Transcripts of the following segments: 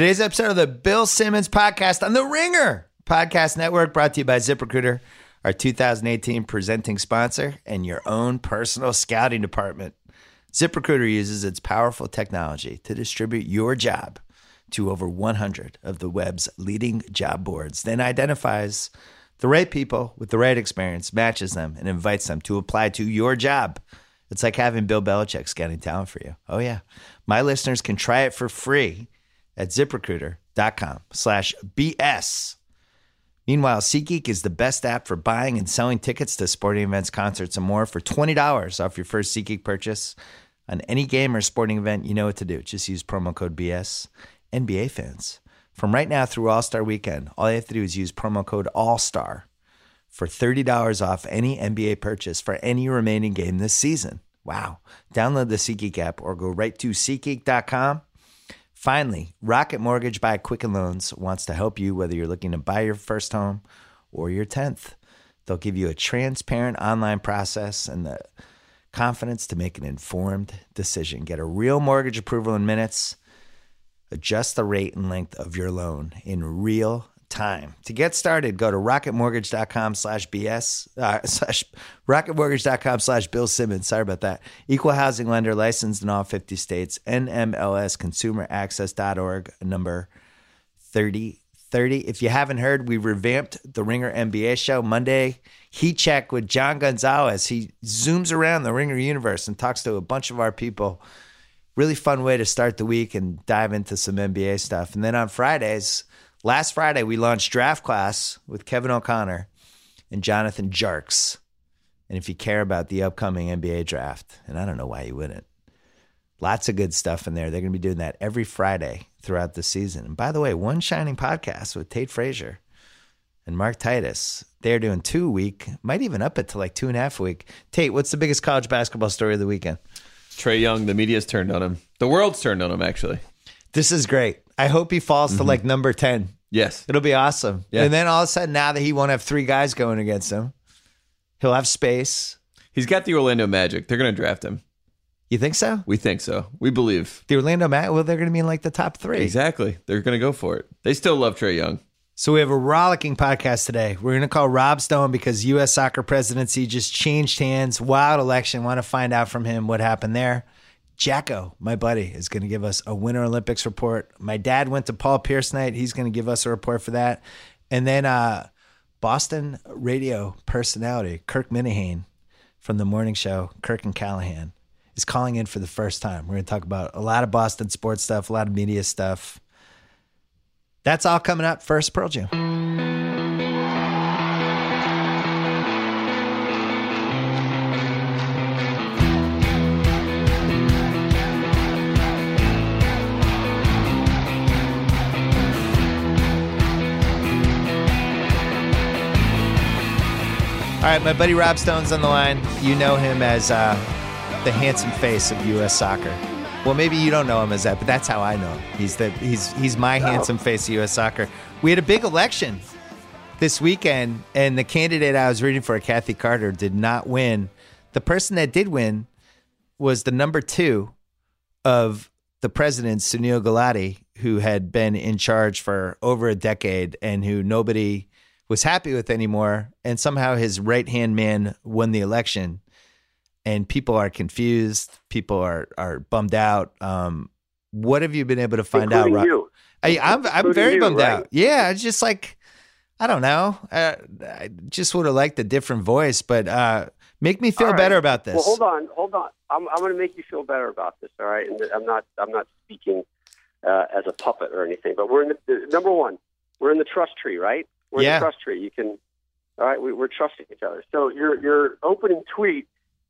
Today's episode of the Bill Simmons podcast on the Ringer Podcast Network brought to you by ZipRecruiter, our 2018 presenting sponsor and your own personal scouting department. ZipRecruiter uses its powerful technology to distribute your job to over 100 of the web's leading job boards, then identifies the right people with the right experience, matches them, and invites them to apply to your job. It's like having Bill Belichick scouting talent for you. Oh, yeah. My listeners can try it for free at ziprecruiter.com slash BS. Meanwhile, SeatGeek is the best app for buying and selling tickets to sporting events, concerts, and more for $20 off your first SeatGeek purchase on any game or sporting event. You know what to do. Just use promo code BS. NBA fans, from right now through All Star Weekend, all you have to do is use promo code All Star for $30 off any NBA purchase for any remaining game this season. Wow. Download the SeatGeek app or go right to SeatGeek.com. Finally, Rocket Mortgage by Quicken Loans wants to help you whether you're looking to buy your first home or your 10th. They'll give you a transparent online process and the confidence to make an informed decision. Get a real mortgage approval in minutes. Adjust the rate and length of your loan in real time. To get started, go to rocketmortgage.com slash BS, uh, slash rocketmortgage.com slash Bill Simmons. Sorry about that. Equal housing lender licensed in all 50 states. NMLS consumeraccess.org number 3030. If you haven't heard, we revamped the Ringer NBA show Monday. Heat check with John Gonzalez. He zooms around the Ringer universe and talks to a bunch of our people. Really fun way to start the week and dive into some NBA stuff. And then on Fridays, Last Friday, we launched Draft Class with Kevin O'Connor and Jonathan Tjarks. And if you care about the upcoming NBA draft, and I don't know why you wouldn't, lots of good stuff in there. They're going to be doing that every Friday throughout the season. And by the way, One Shining Podcast with Tate Frazier and Mark Titus. They're doing two a week, might even up it to like two and a half a week. Tate, what's the biggest college basketball story of the weekend? Trae Young, the media's turned on him. The world's turned on him, actually. This is great. I hope he falls to mm-hmm. like number 10. Yes. It'll be awesome. Yeah. And then all of a sudden, now that he won't have three guys going against him, he'll have space. He's got the Orlando Magic. They're going to draft him. You think so? We think so. We believe. The Orlando Magic, well, they're going to be in like the top three. Exactly. They're going to go for it. They still love Trae Young. So we have a rollicking podcast today. We're going to call Rob Stone because U.S. soccer presidency just changed hands. Wild election. Want to find out from him what happened there. Jacko, my buddy, is going to give us a Winter Olympics report. My dad went to Paul Pierce night. He's going to give us a report for that. And then uh, Boston radio personality Kirk Minihane from the morning show, Kirk and Callahan, is calling in for the first time. We're going to talk about a lot of Boston sports stuff, a lot of media stuff. That's all coming up first, Pearl Jam. All right, my buddy Rob Stone's on the line. You know him as uh, the handsome face of U.S. soccer. Well, maybe you don't know him as that, but that's how I know him. He's the he's he's my handsome face of U.S. soccer. We had a big election this weekend, and the candidate I was reading for, Kathy Carter, did not win. The person that did win was the number two of the president, Sunil Gulati, who had been in charge for over a decade and who nobody was happy with anymore. And somehow his right hand man won the election. And people are confused. People are are bummed out. Um, what have you been able to find Including out? You. I, I'm I'm very you, bummed right. out. Yeah, it's just like I don't know. Uh, I just would have liked a different voice, but uh, make me feel right. better about this. Well, hold on, hold on. I'm, I'm going to make you feel better about this. All right, and I'm not I'm not speaking uh, as a puppet or anything, but we're in the number one. We're in the trust tree, right? We're Yeah. the trust tree. You can. All right, we, we're trusting each other. So your your opening tweet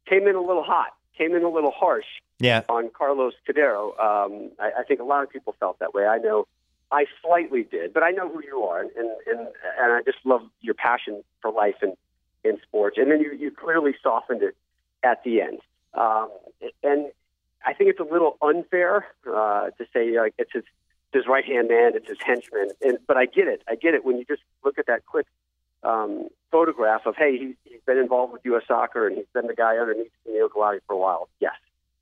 came in a little hot, came in a little harsh Yeah, on Carlos Cordero. Um, I, I think a lot of people felt that way. I know I slightly did, but I know who you are, and and, and, and I just love your passion for life and in sports. And then you, you clearly softened it at the end. Um, and I think it's a little unfair uh, to say like it's his his right hand man, it's his henchman. And but I get it. I get it when you just look at that quick um, photograph of hey, he's, he's been involved with U.S. Soccer and he's been the guy underneath Neil Gulati for a while. Yes,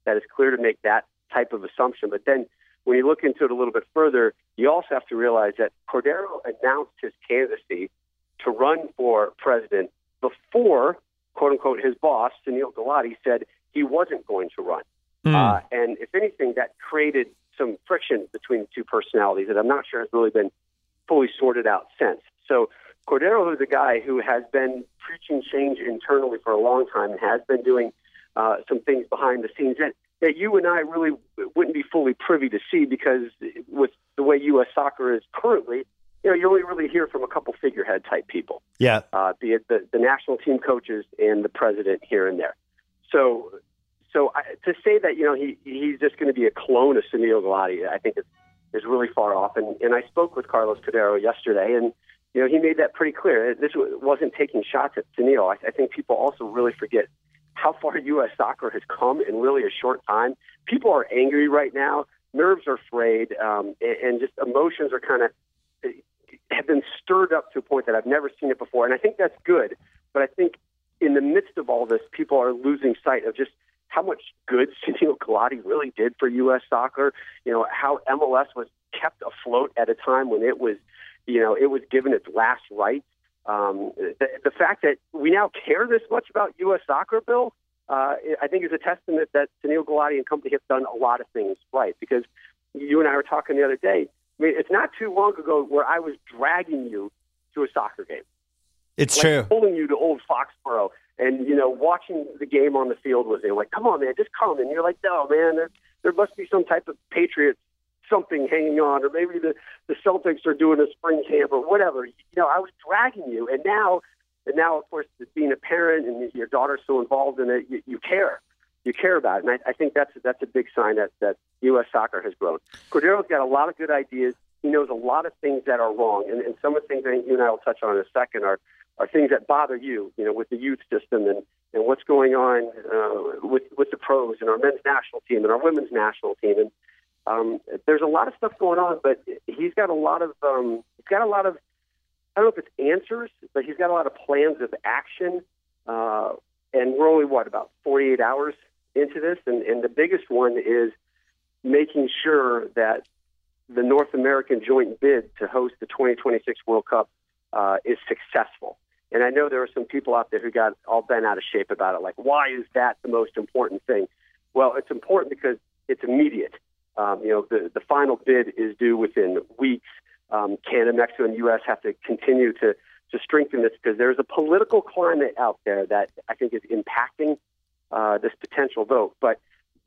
that is clear to make that type of assumption. But then when you look into it a little bit further, you also have to realize that Cordero announced his candidacy to run for president before, quote unquote, his boss, Sunil Gulati, said he wasn't going to run. Mm. Uh, and if anything, that created some friction between the two personalities that I'm not sure has really been fully sorted out since. So Cordero is a guy who has been preaching change internally for a long time and has been doing uh, some things behind the scenes that, that you and I really wouldn't be fully privy to see because with the way U.S. soccer is currently, you know, you only really hear from a couple figurehead type people, yeah. uh, be it the, the national team coaches and the president here and there. So, so I, to say that you know he he's just going to be a clone of Sunil Gulati, I think is is really far off. And and I spoke with Carlos Cordero yesterday, and you know he made that pretty clear. This wasn't taking shots at Sunil. I, I think people also really forget how far U.S. soccer has come in really a short time. People are angry right now. Nerves are frayed, um, and, and just emotions are kind of have been stirred up to a point that I've never seen it before. And I think that's good. But I think in the midst of all this, people are losing sight of just how much good Sunil Gulati really did for U.S. soccer. You know how MLS was kept afloat at a time when it was, you know, it was given its last rites. Um, the, the fact that we now care this much about U.S. soccer, Bill, uh, I think is a testament that Sunil Gulati and company have done a lot of things right. Because you and I were talking the other day. I mean, it's not too long ago where I was dragging you to a soccer game. It's like true. Pulling you to Old Foxborough and you know watching the game on the field was there. Like, come on, man, just come. And you're like, no, man, there, there must be some type of Patriots something hanging on, or maybe the the Celtics are doing a spring camp or whatever. You know, I was dragging you, and now, and now, of course, being a parent and your daughter's so involved in it, you, you care. You care about it, and I, I think that's that's a big sign that that U.S. soccer has grown. Cordero's got a lot of good ideas. He knows a lot of things that are wrong, and, and some of the things I think you and I will touch on in a second are are things that bother you, you know, with the youth system and, and what's going on uh, with with the pros and our men's national team and our women's national team. And um, there's a lot of stuff going on, but he's got a lot of um, he's got a lot of I don't know if it's answers, but he's got a lot of plans of action. Uh, and we're only what about 48 hours into this, and, and the biggest one is making sure that the North American joint bid to host the 2026 World Cup uh, is successful. And I know there are some people out there who got all bent out of shape about it. Like, why is that the most important thing? Well, it's important because it's immediate. Um, you know, the, the final bid is due within weeks. Um, Canada, Mexico, and U.S. have to continue to, to strengthen this because there's a political climate out there that I think is impacting uh, this potential vote. But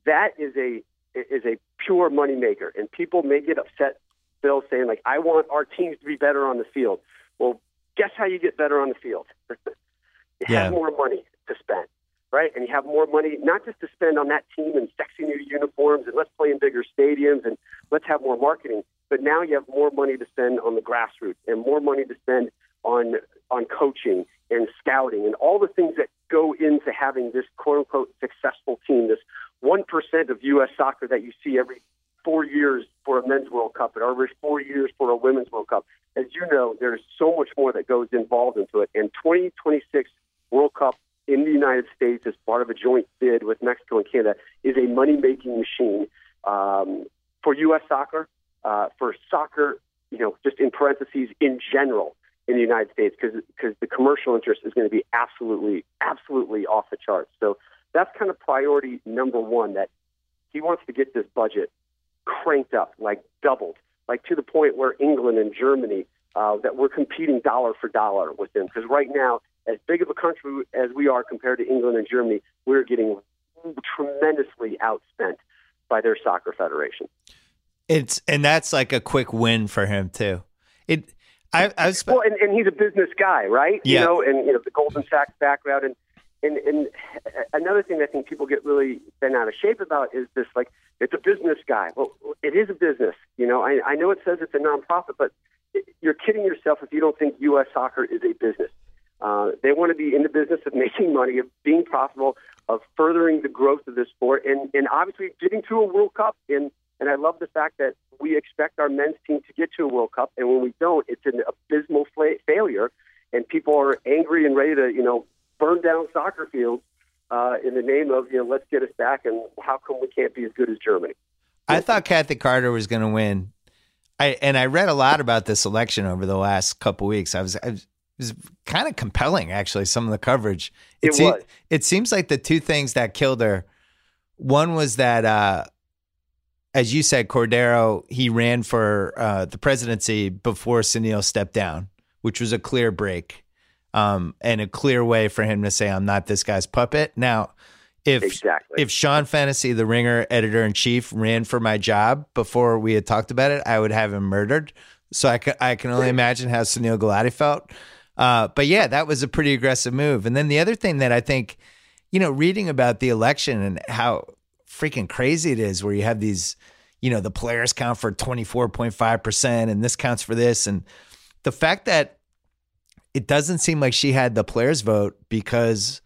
that is a is a pure moneymaker, and people may get upset, Bill, saying like, "I want our teams to be better on the field." Well, guess how you get better on the field? you Yeah. have more money to spend, right? And you have more money not just to spend on that team and sexy new uniforms and let's play in bigger stadiums and let's have more marketing, but now you have more money to spend on the grassroots and more money to spend on on coaching and scouting and all the things that go into having this quote unquote successful team, this one percent of US soccer that you see every four years for a men's World Cup and every four years for a women's World Cup. As you know, there's so much more that goes involved into it. And 2026 World Cup in the United States as part of a joint bid with Mexico and Canada is a money-making machine um, for U.S. soccer, uh, for soccer, you know, just in parentheses, in general in the United States, because the commercial interest is going to be absolutely, absolutely off the charts. So that's kind of priority number one, that he wants to get this budget cranked up, like doubled, like to the point where England and Germany, uh, that we're competing dollar for dollar with them. Because right now, as big of a country as we are compared to England and Germany, we're getting tremendously outspent by their soccer federation. It's and that's like a quick win for him too. It I I was Well, and, and he's a business guy, right? Yeah. You know, and you know the Goldman Sachs background, and and and another thing I think people get really bent out of shape about is this like it's a business guy. Well, it is a business. You know, I, I know it says it's a nonprofit, but you're kidding yourself if you don't think U.S. soccer is a business. Uh, they want to be in the business of making money, of being profitable, of furthering the growth of this sport, and and obviously getting to a World Cup. And and I love the fact that we expect our men's team to get to a World Cup, and when we don't, it's an abysmal fa- failure, and people are angry and ready to you know burn down soccer fields uh, in the name of you know let's get us back, and how come we can't be as good as Germany? I thought Kathy Carter was going to win. I and I read a lot about this election over the last couple weeks. I was, I was it was kind of compelling actually some of the coverage. It se- was. it seems like the two things that killed her one was that uh as you said Cordero he ran for uh the presidency before Sunil stepped down, which was a clear break. Um and a clear way for him to say I'm not this guy's puppet. Now, if Exactly. if Sean Fennessey, the Ringer editor in chief, ran for my job before we had talked about it, I would have him murdered. So I can, I can only imagine how Sunil Gulati felt. Uh, but yeah, that was a pretty aggressive move. And then the other thing that I think, you know, reading about the election and how freaking crazy it is, where you have these, you know, the players count for 24.5% and this counts for this. And the fact that it doesn't seem like she had the players vote because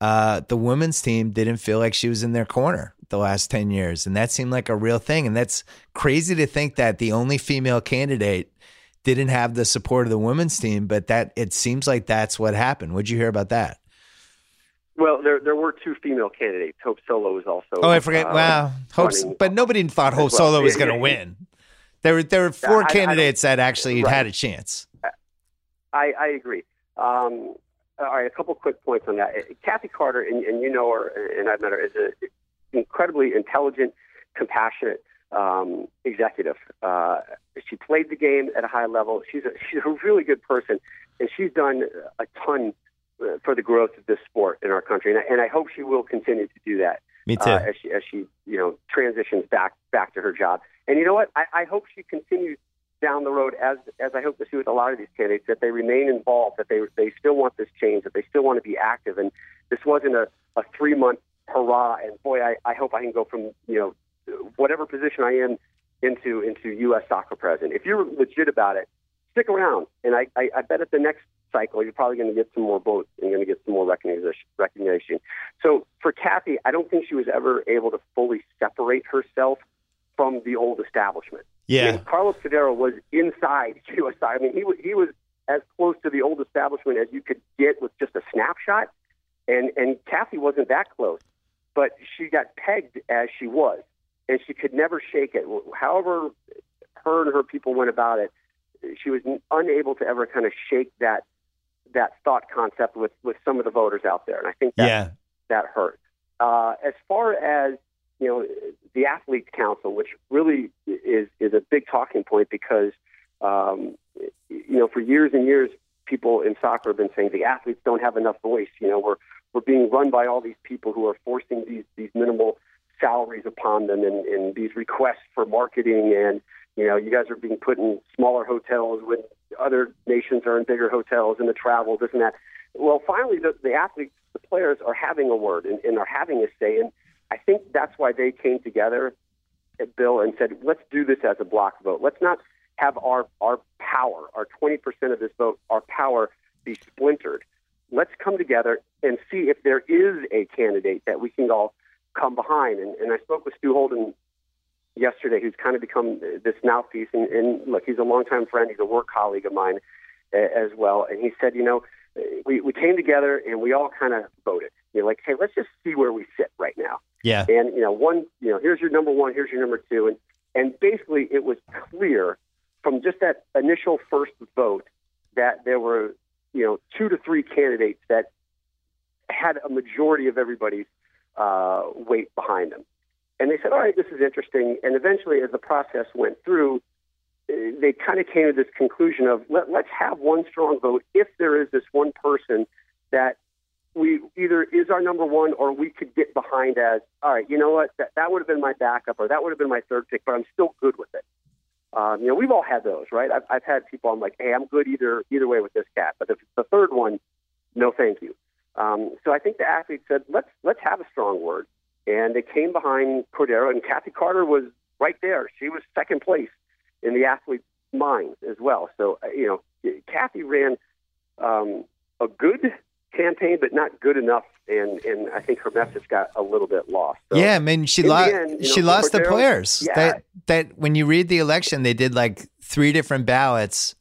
uh, the women's team didn't feel like she was in their corner the last 10 years. And that seemed like a real thing. And that's crazy to think that the only female candidate didn't have the support of the women's team, but that it seems like that's what happened. What'd you hear about that? well, there there were two female candidates. Hope Solo was also. Oh, I forget. uh, wow. Hope, but nobody thought Hope well. Solo was going to win. There were there were four I- I candidates that actually Right. had a chance. I, I agree. Um, all right, a couple quick points on that. Kathy Carter, and, and you know her, and I've met her, is an incredibly intelligent, compassionate um, executive. Uh, she played the game at a high level. She's a, she's a really good person, and she's done a ton uh, for the growth of this sport in our country. And I, and I hope she will continue to do that Me too. uh, as she as she you know transitions back back to her job. And you know what? I, I hope she continues down the road as as I hope to see with a lot of these candidates that they remain involved, that they they still want this change, that they still want to be active. And this wasn't a, a three month hurrah. And boy, I, I hope I can go from you know whatever position I am into into U.S. soccer president. If you're legit about it, stick around. And I I, I bet at the next cycle you're probably going to get some more votes and going to get some more recognition. Recognition. So for Kathy, I don't think she was ever able to fully separate herself from the old establishment. I yeah. mean, Carlos Cordero was inside USI. I mean, he was he was as close to the old establishment as you could get with just a snapshot, and and Kathy wasn't that close, but she got pegged as she was, and she could never shake it. However, her and her people went about it, she was unable to ever kind of shake that that thought concept with with some of the voters out there, and I think that Yeah. that hurt. Uh, as far as you know, the athletes council, which really is is a big talking point because um, you know for years and years people in soccer have been saying the athletes don't have enough voice. You know, we're we're being run by all these people who are forcing these these minimal salaries upon them and, and these requests for marketing. And you know you guys are being put in smaller hotels when other nations are in bigger hotels and the travel this and that. Well finally the, the athletes the players are having a word and, and are having a say. And i think that's why they came together bill and said let's do this as a block vote let's not have our our power our 20% of this vote our power be splintered let's come together and see if there is a candidate that we can all come behind. And, and I spoke with Stu Holden yesterday, who's kind of become this mouthpiece. And, and look, he's a longtime friend. He's a work colleague of mine as well. And he said, you know, we, we came together and we all kind of voted. You know, like, hey, let's just see where we sit right now. Yeah. And you know, one, you know, here's your number one, here's your number two, and and basically it was clear from just that initial first vote that there were, you know, two to three candidates that had a majority of everybody's uh, weight behind them. And they said, all right, this is interesting. And eventually, as the process went through, they kind of came to this conclusion of Let, let's have one strong vote if there is this one person that we either is our number one or we could get behind as, all right, you know what, that, that would have been my backup or that would have been my third pick, but I'm still good with it. Um, you know, we've all had those, right? I've, I've had people. I'm like, hey, I'm good either either way with this cat, but if it's the third one, no, thank you. Um, so I think the athletes said, let's let's have a strong word, and they came behind Cordero, and Kathy Carter was right there. She was second place in the athletes' minds as well. So uh, you know, Kathy ran um, a good campaign, but not good enough, and and I think her message got a little bit lost. So, yeah, I mean, she the lost. end, you know, she lost the players. Yeah. That that when you read the election, they did like three different ballots,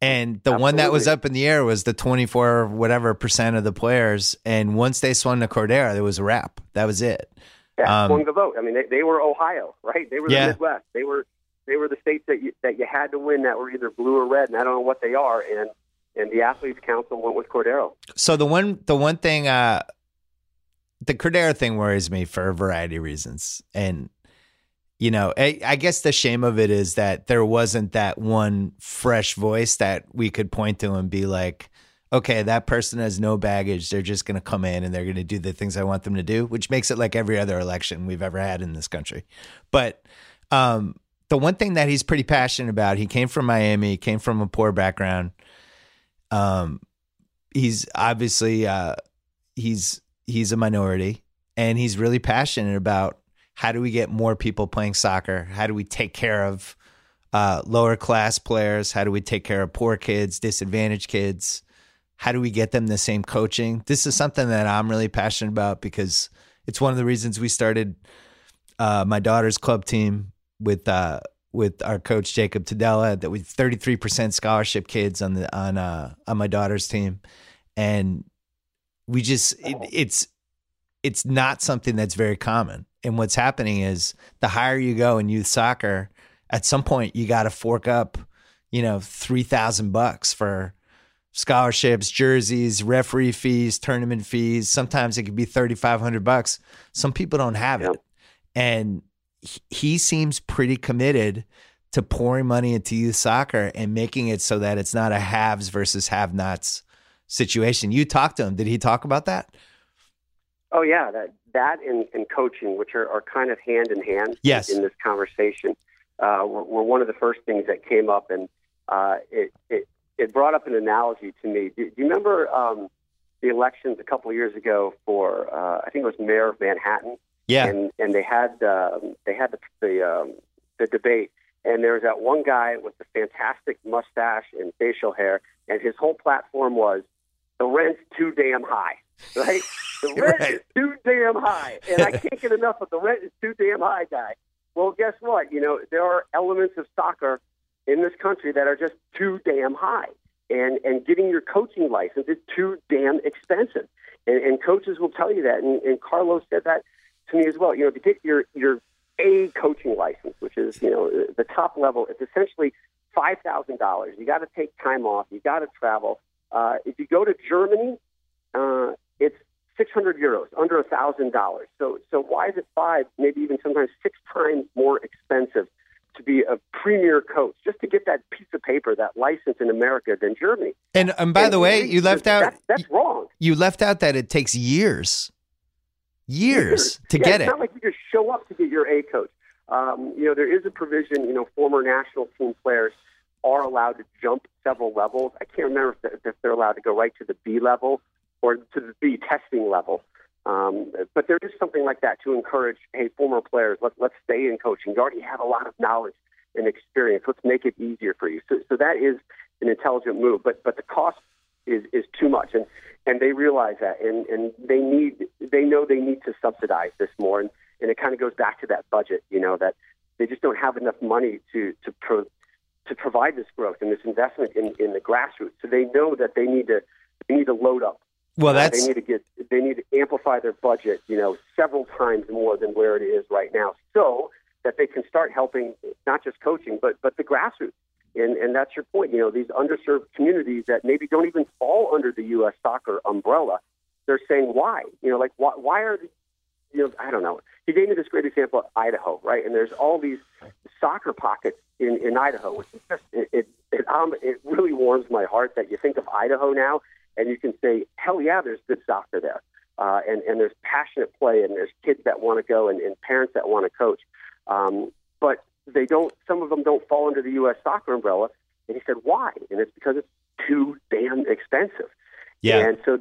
and the one that was up in the air was the twenty four whatever percent of the players. And once they swung to Cordero, there was a wrap. That was it. Yeah, Um, swung the vote. I mean, they, they were Ohio, right? They were the Yeah. Midwest. They were they were the states that you, that you had to win that were either blue or red, and I don't know what they are. And and the athletes council went with Cordero. So the one the one thing uh the Cordero thing worries me for a variety of reasons. And you know, I, I guess the shame of it is that there wasn't that one fresh voice that we could point to and be like, okay, that person has no baggage. They're just going to come in and they're going to do the things I want them to do, which makes it like every other election we've ever had in this country. But um, the one thing that he's pretty passionate about, he came from Miami, came from a poor background. Um, he's obviously uh, he's he's a minority, and he's really passionate about how do we get more people playing soccer? How do we take care of uh, lower class players? How do we take care of poor kids, disadvantaged kids? How do we get them the same coaching? This is something that I'm really passionate about because it's one of the reasons we started uh, my daughter's club team with uh, with our coach Jacob Tadella. That we 33 percent scholarship kids on the on uh, on my daughter's team, and we just it, it's it's not something that's very common. And what's happening is the higher you go in youth soccer, at some point you got to fork up, you know, three thousand bucks for scholarships, jerseys, referee fees, tournament fees. Sometimes it could be thirty five hundred bucks. Some people don't have it, and he- seems pretty committed to pouring money into youth soccer and making it so that it's not a haves versus have nots situation. You talked to him. Did he talk about that? Oh yeah, that that and, and coaching, which are, are kind of hand in hand Yes. in this conversation, uh, were, were one of the first things that came up, and uh, it, it it brought up an analogy to me. Do, do you remember um, the elections a couple of years ago for uh, I think it was mayor of Manhattan? Yeah. and and they had um, they had the the, um, the debate, and there was that one guy with the fantastic mustache and facial hair, and his whole platform was the rent's too damn high, right? The rent Right. is too damn high, and I can't get enough of the rent is too damn high guy. Well, guess what? You know there are elements of soccer in this country that are just too damn high, and and getting your coaching license is too damn expensive, and, and coaches will tell you that, and, and Carlos said that to me as well. You know, to get your your A coaching license, which is you know the top level, it's essentially five thousand dollars. You got to take time off. You got to travel. Uh, if you go to Germany, uh, it's six hundred euros, under a thousand dollars. So so why is it five, maybe even sometimes six times more expensive to be a premier coach just to get that piece of paper, that license in America than Germany? And and by And the way, you left out that's, that's wrong. you left out that it takes years, years to Yeah, get it's it. not like you just show up to get your A coach. Um, you know, there is a provision. You know, former national team players are allowed to jump several levels. I can't remember if they're, if they're allowed to go right to the B level or to the B testing level. Um, but there is something like that to encourage, hey, former players, let, let's stay in coaching. You already have a lot of knowledge and experience. Let's make it easier for you. So, so that is an intelligent move. But but the cost is is too much, and and they realize that, and and they need they know they need to subsidize this more, and and it kind of goes back to that budget, you know, that they just don't have enough money to to pro, to provide this growth and this investment in in the grassroots. So they know that they need to they need to load up. Well, Uh, that's they need to get they need to amplify their budget, you know, several times more than where it is right now, so that they can start helping not just coaching but but the grassroots. And and that's your point. You know, these underserved communities that maybe don't even fall under the U.S. soccer umbrella. They're saying why? You know, like why why are you know I don't know. He gave me this great example of Idaho, right? And there's all these soccer pockets in in Idaho, which is just it it it, um, it really warms my heart that you think of Idaho now and you can say, hell yeah, there's good soccer there. Uh, and, and there's passionate play, and there's kids that want to go, and, and parents that want to coach. Um, but they don't. Some of them don't fall under the U.S. soccer umbrella. And he said, why? And it's because it's too damn expensive. yeah. And so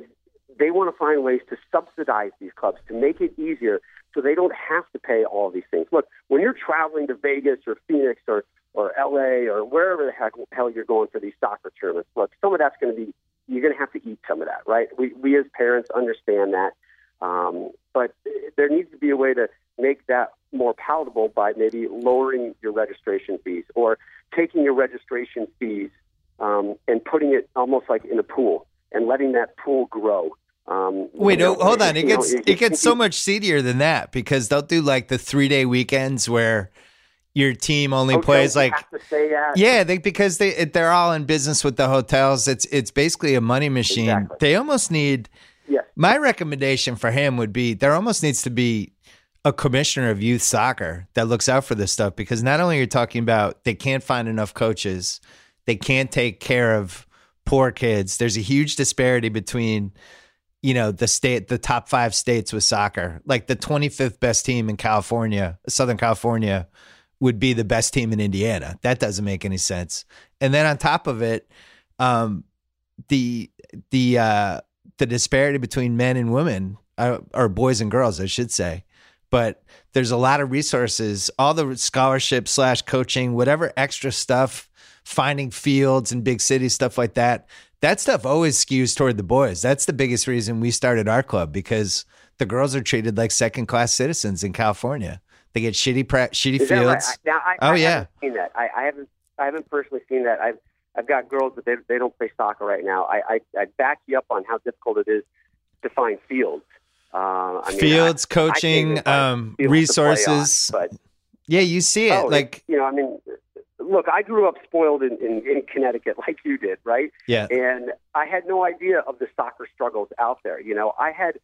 they want to find ways to subsidize these clubs to make it easier, so they don't have to pay all these things. Look, when you're traveling to Vegas or Phoenix or or L.A. or wherever the heck hell you're going for these soccer tournaments, look, some of that's going to be you're going to have to eat some of that, right? We, we as parents understand that. Um, but there needs to be a way to make that more palatable by maybe lowering your registration fees or taking your registration fees um, and putting it almost like in a pool and letting that pool grow Um, Wait, you know, oh, hold on. It you know, gets it gets so much seedier than that because they'll do like the three day weekends where your team only hotels plays like have to stay at. yeah, they because they they're all in business with the hotels. It's it's basically a money machine. Exactly. They almost need. Yes. My recommendation for him would be there almost needs to be a commissioner of youth soccer that looks out for this stuff because not only are you talking about they can't find enough coaches, they can't take care of poor kids. There's a huge disparity between you know the state the top 5 states with soccer. Like the 25th best team in California, Southern California would be the best team in Indiana. That doesn't make any sense. And then on top of it, um, the the uh, the disparity between men and women, uh, or boys and girls, I should say. But there's a lot of resources, all the scholarship slash coaching, whatever extra stuff, finding fields in big cities, stuff like that. That stuff always skews toward the boys. That's the biggest reason we started our club because the girls are treated like second class citizens in California. They get shitty pra- shitty Is that right? fields. I, now, I, Oh, I yeah. haven't seen that. I, I haven't. I haven't personally seen that. I've I've got girls, but they they don't play soccer right now. I I, I back you up on how difficult it is to find fields. Uh, I mean, Fields, I- I coaching, find um, play on, resources. but Yeah, you see it. oh, like, you know, I mean, look, I grew up spoiled in, in in Connecticut, like you did, right? yeah, and I had no idea of the soccer struggles out there. You know, I had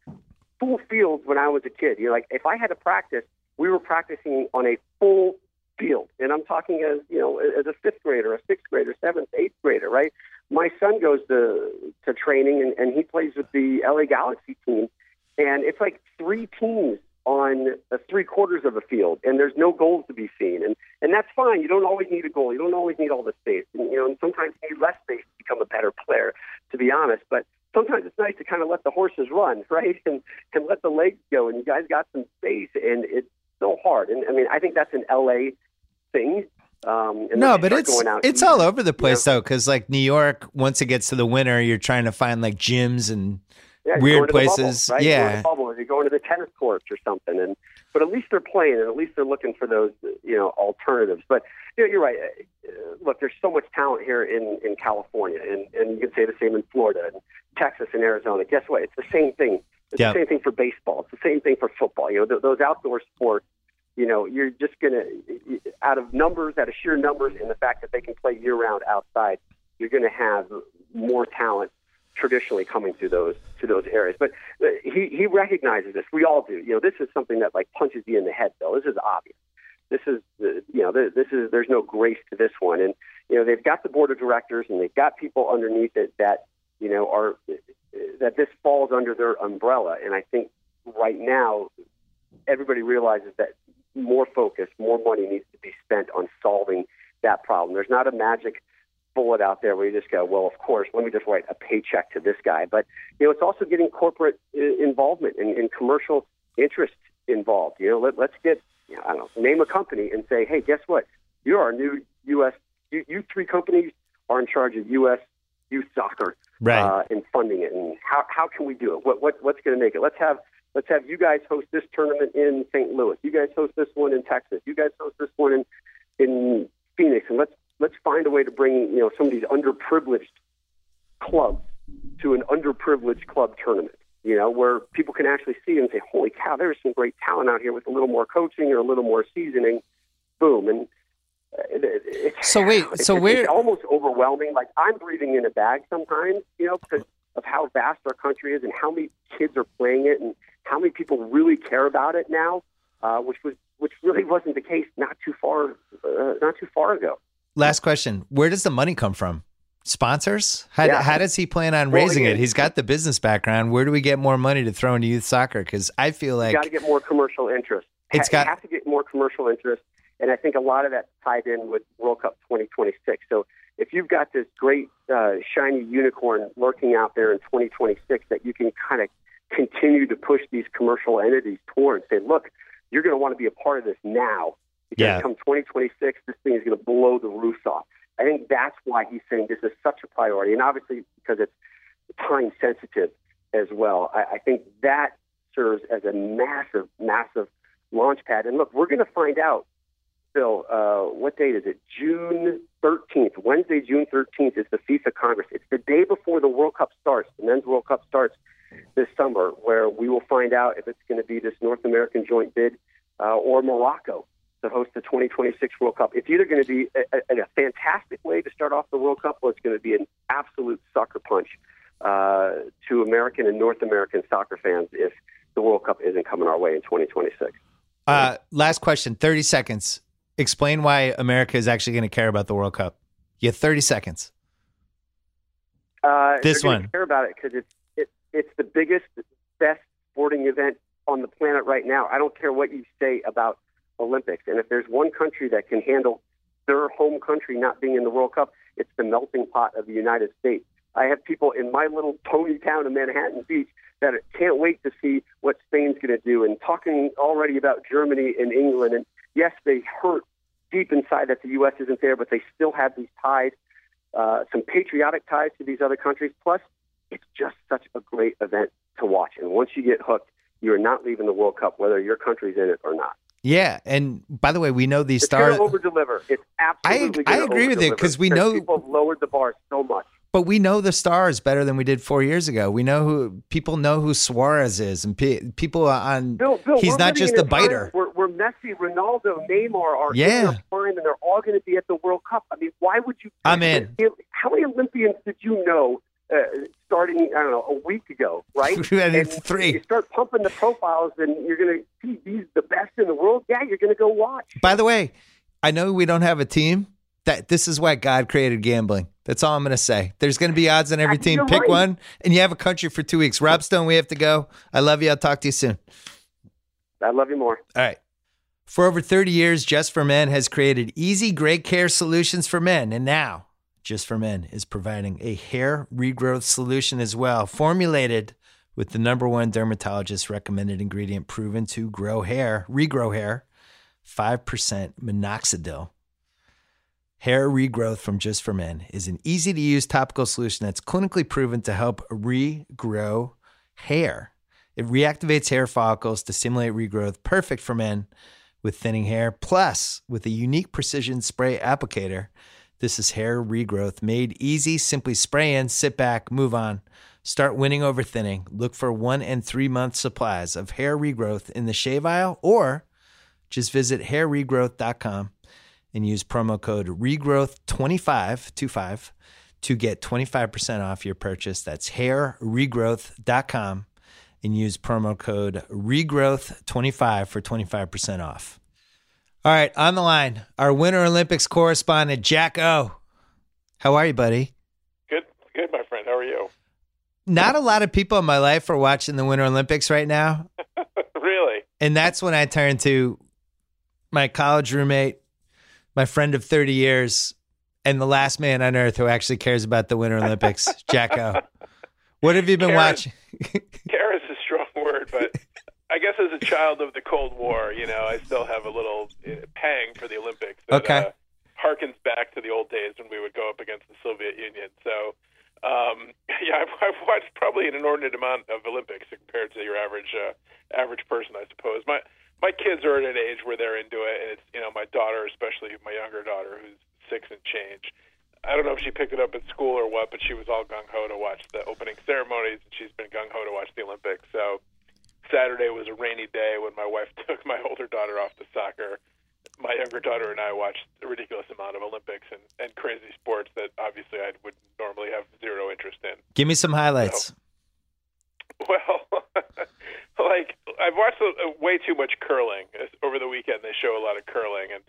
full fields when I was a kid. You know, like if I had to practice, we were practicing on a full field, and I'm talking as you know, as a fifth grader, a sixth grader, seventh, eighth grader, right? My son goes to to training, and, and he plays with the LA Galaxy team, and it's like three teams on uh, three quarters of a field, and there's no goals to be seen, and and that's fine. You don't always need a goal. You don't always need all the space, and, you know, and sometimes you need less space to become a better player, to be honest. But sometimes it's nice to kind of let the horses run, right, and and let the legs go, and you guys got some space, and it's so hard. And I mean, I think that's an LA thing. Um, and no, but it's it's all over the place though, because like New York, once it gets to the winter, you're trying to find like gyms and Yeah, weird going to the places. Bubble, right? Yeah. bubble, or you're going to the tennis courts or something. And but at least they're playing, and at least they're looking for those you know alternatives. But you know, you're right. Uh, Look, there's so much talent here in in California, and and you can say the same in Florida and Texas and Arizona. Guess what? It's the same thing. It's Yeah. the same thing for baseball. It's the same thing for football. You know, th- those outdoor sports. You know, you're just gonna out of numbers, out of sheer numbers, and the fact that they can play year round outside, you're gonna have more talent traditionally coming to those to those areas. But uh, he he recognizes this. We all do. You know, this is something that like punches you in the head. Though this is obvious. This is uh, you know this, this is there's no grace to this one. And you know they've got the board of directors and they've got people underneath it that you know are that this falls under their umbrella. And I think right now everybody realizes that more focus, more money needs to be spent on solving that problem. There's not a magic bullet out there where you just go, well, of course, let me just write a paycheck to this guy. But you know, it's also getting corporate uh, involvement and, and commercial interest involved. You know, let, let's get, you know, I don't know, name a company and say, hey, guess what? You're our new U.S. You, you three companies are in charge of U.S. youth soccer right. uh, and funding it. And how how can we do it? What what what's going to make it? Let's have let's have you guys host this tournament in St. Louis. You guys host this one in Texas. You guys host this one in in Phoenix. And let's let's find a way to bring you know some of these underprivileged clubs to an underprivileged club tournament. You know, where people can actually see and say, "Holy cow, there's some great talent out here with a little more coaching or a little more seasoning." Boom, and uh, it, it, So wait, it's, so it's almost overwhelming. Like I'm breathing in a bag sometimes, you know, because of how vast our country is and how many kids are playing it and how many people really care about it now, uh, which was which really wasn't the case not too far uh, not too far ago. Last question: Where does the money come from? Sponsors? How, Yeah. how does he plan on Well, raising again- it? He's got the business background. Where do we get more money to throw into youth soccer? Because I feel like. you got to get more commercial interest. It's got- you have to get more commercial interest, and I think a lot of that's tied in with World Cup 2026. So if you've got this great uh, shiny unicorn lurking out there in 2026 that you can kind of continue to push these commercial entities toward, say, look, you're going to want to be a part of this now because Yeah. come 2026, this thing is going to blow the roof off. I think that's why he's saying this is such a priority, and obviously because it's time sensitive as well. I, I think that serves as a massive, massive launch pad. And look, we're going to find out, Phil, uh, what date is it? June 13th. Wednesday, June 13th is the FIFA Congress. It's the day before the World Cup starts, the Men's World Cup starts this summer, where we will find out if it's going to be this North American joint bid uh, or Morocco to host the 2026 World Cup. It's either going to be a, a, a fantastic way to start off the World Cup, or it's going to be an absolute sucker punch uh, to American and North American soccer fans if the World Cup isn't coming our way in 2026. Uh, last question, 30 seconds. Explain why America is actually going to care about the World Cup. You have 30 seconds. Uh, This one. care about it because it's it, it's the biggest, best sporting event on the planet right now. I don't care what you say about Olympics, and if there's one country that can handle their home country not being in the World Cup, it's the melting pot of the United States. I have people in my little pony town of Manhattan Beach that can't wait to see what Spain's going to do, and talking already about Germany and England. And yes, they hurt deep inside that the U.S. isn't there, but they still have these ties uh, some patriotic ties to these other countries. Plus, it's just such a great event to watch. And once you get hooked, you're not leaving the World Cup, whether your country's in it or not. Yeah, and by the way, we know these It's stars, over deliver. It's absolutely. I gonna agree with it, because we know- people have lowered the bar so much. but we know the stars better than we did four years ago. We know who people know who Suarez is, and pe- people on. Bill, Bill, he's not just a biter. we're, Messi, Ronaldo, Neymar are Yeah. in prime, and they're all going to be at the World Cup. I mean, why would you? I'm in. How many Olympians did you know uh, starting? I don't know, a week ago, right? And and three. You start pumping the profiles, and you're going to see these the best in the world. Yeah, you're going to go watch. By the way, I know we don't have a team. That this is why God created gambling. That's all I'm going to say. There's going to be odds on every team. Pick right. one, and you have a country for two weeks. Rob Stone, we have to go. I love you. I'll talk to you soon. I love you more. All right. For over 30 years, Just for Men has created easy, great care solutions for men. And now, Just for Men is providing a hair regrowth solution as well, formulated with the number one dermatologist recommended ingredient proven to grow hair, regrow hair, 5% minoxidil. Hair regrowth from Just for Men is an easy to use topical solution that's clinically proven to help regrow hair. It reactivates hair follicles to stimulate regrowth, perfect for men with thinning hair. Plus, with a unique precision spray applicator, this is hair regrowth made easy. Simply spray in, sit back, move on. Start winning over thinning. Look for one and three month supplies of hair regrowth in the shave aisle or just visit hairregrowth.com and use promo code regrowth2525 to get 25% off your purchase. That's hairregrowth.com and use promo code regrowth25 for 25% off. All right, on the line, our Winter Olympics correspondent, JackO. How are you, buddy? Good, good, my friend. How are you? Not a lot of people in my life are watching the Winter Olympics right now. really? And that's when I turn to my college roommate, my friend of 30 years, and the last man on earth who actually cares about the Winter Olympics, Jacko. What have you been Karen. watching? Care is a strong word, but I guess as a child of the Cold War, you know, I still have a little uh, pang for the Olympics. That, Okay. Uh, harkens back to the old days when we would go up against the Soviet Union. So, um, yeah, I've, I've watched probably an inordinate amount of Olympics compared to your average uh, average person, I suppose. My my kids are at an age where they're into it, and it's you know my daughter, especially my younger daughter, who's six and change. I don't know if she picked it up at school or what, but she was all gung ho to watch the opening ceremonies, and she's been gung ho to watch the Olympics. So Saturday was a rainy day when my wife took my older daughter off to soccer. My younger daughter and I watched a ridiculous amount of Olympics and, and crazy sports that obviously I would normally have zero interest in. Give me some highlights. Well, like I've watched way too much curling over the weekend. They show a lot of curling, and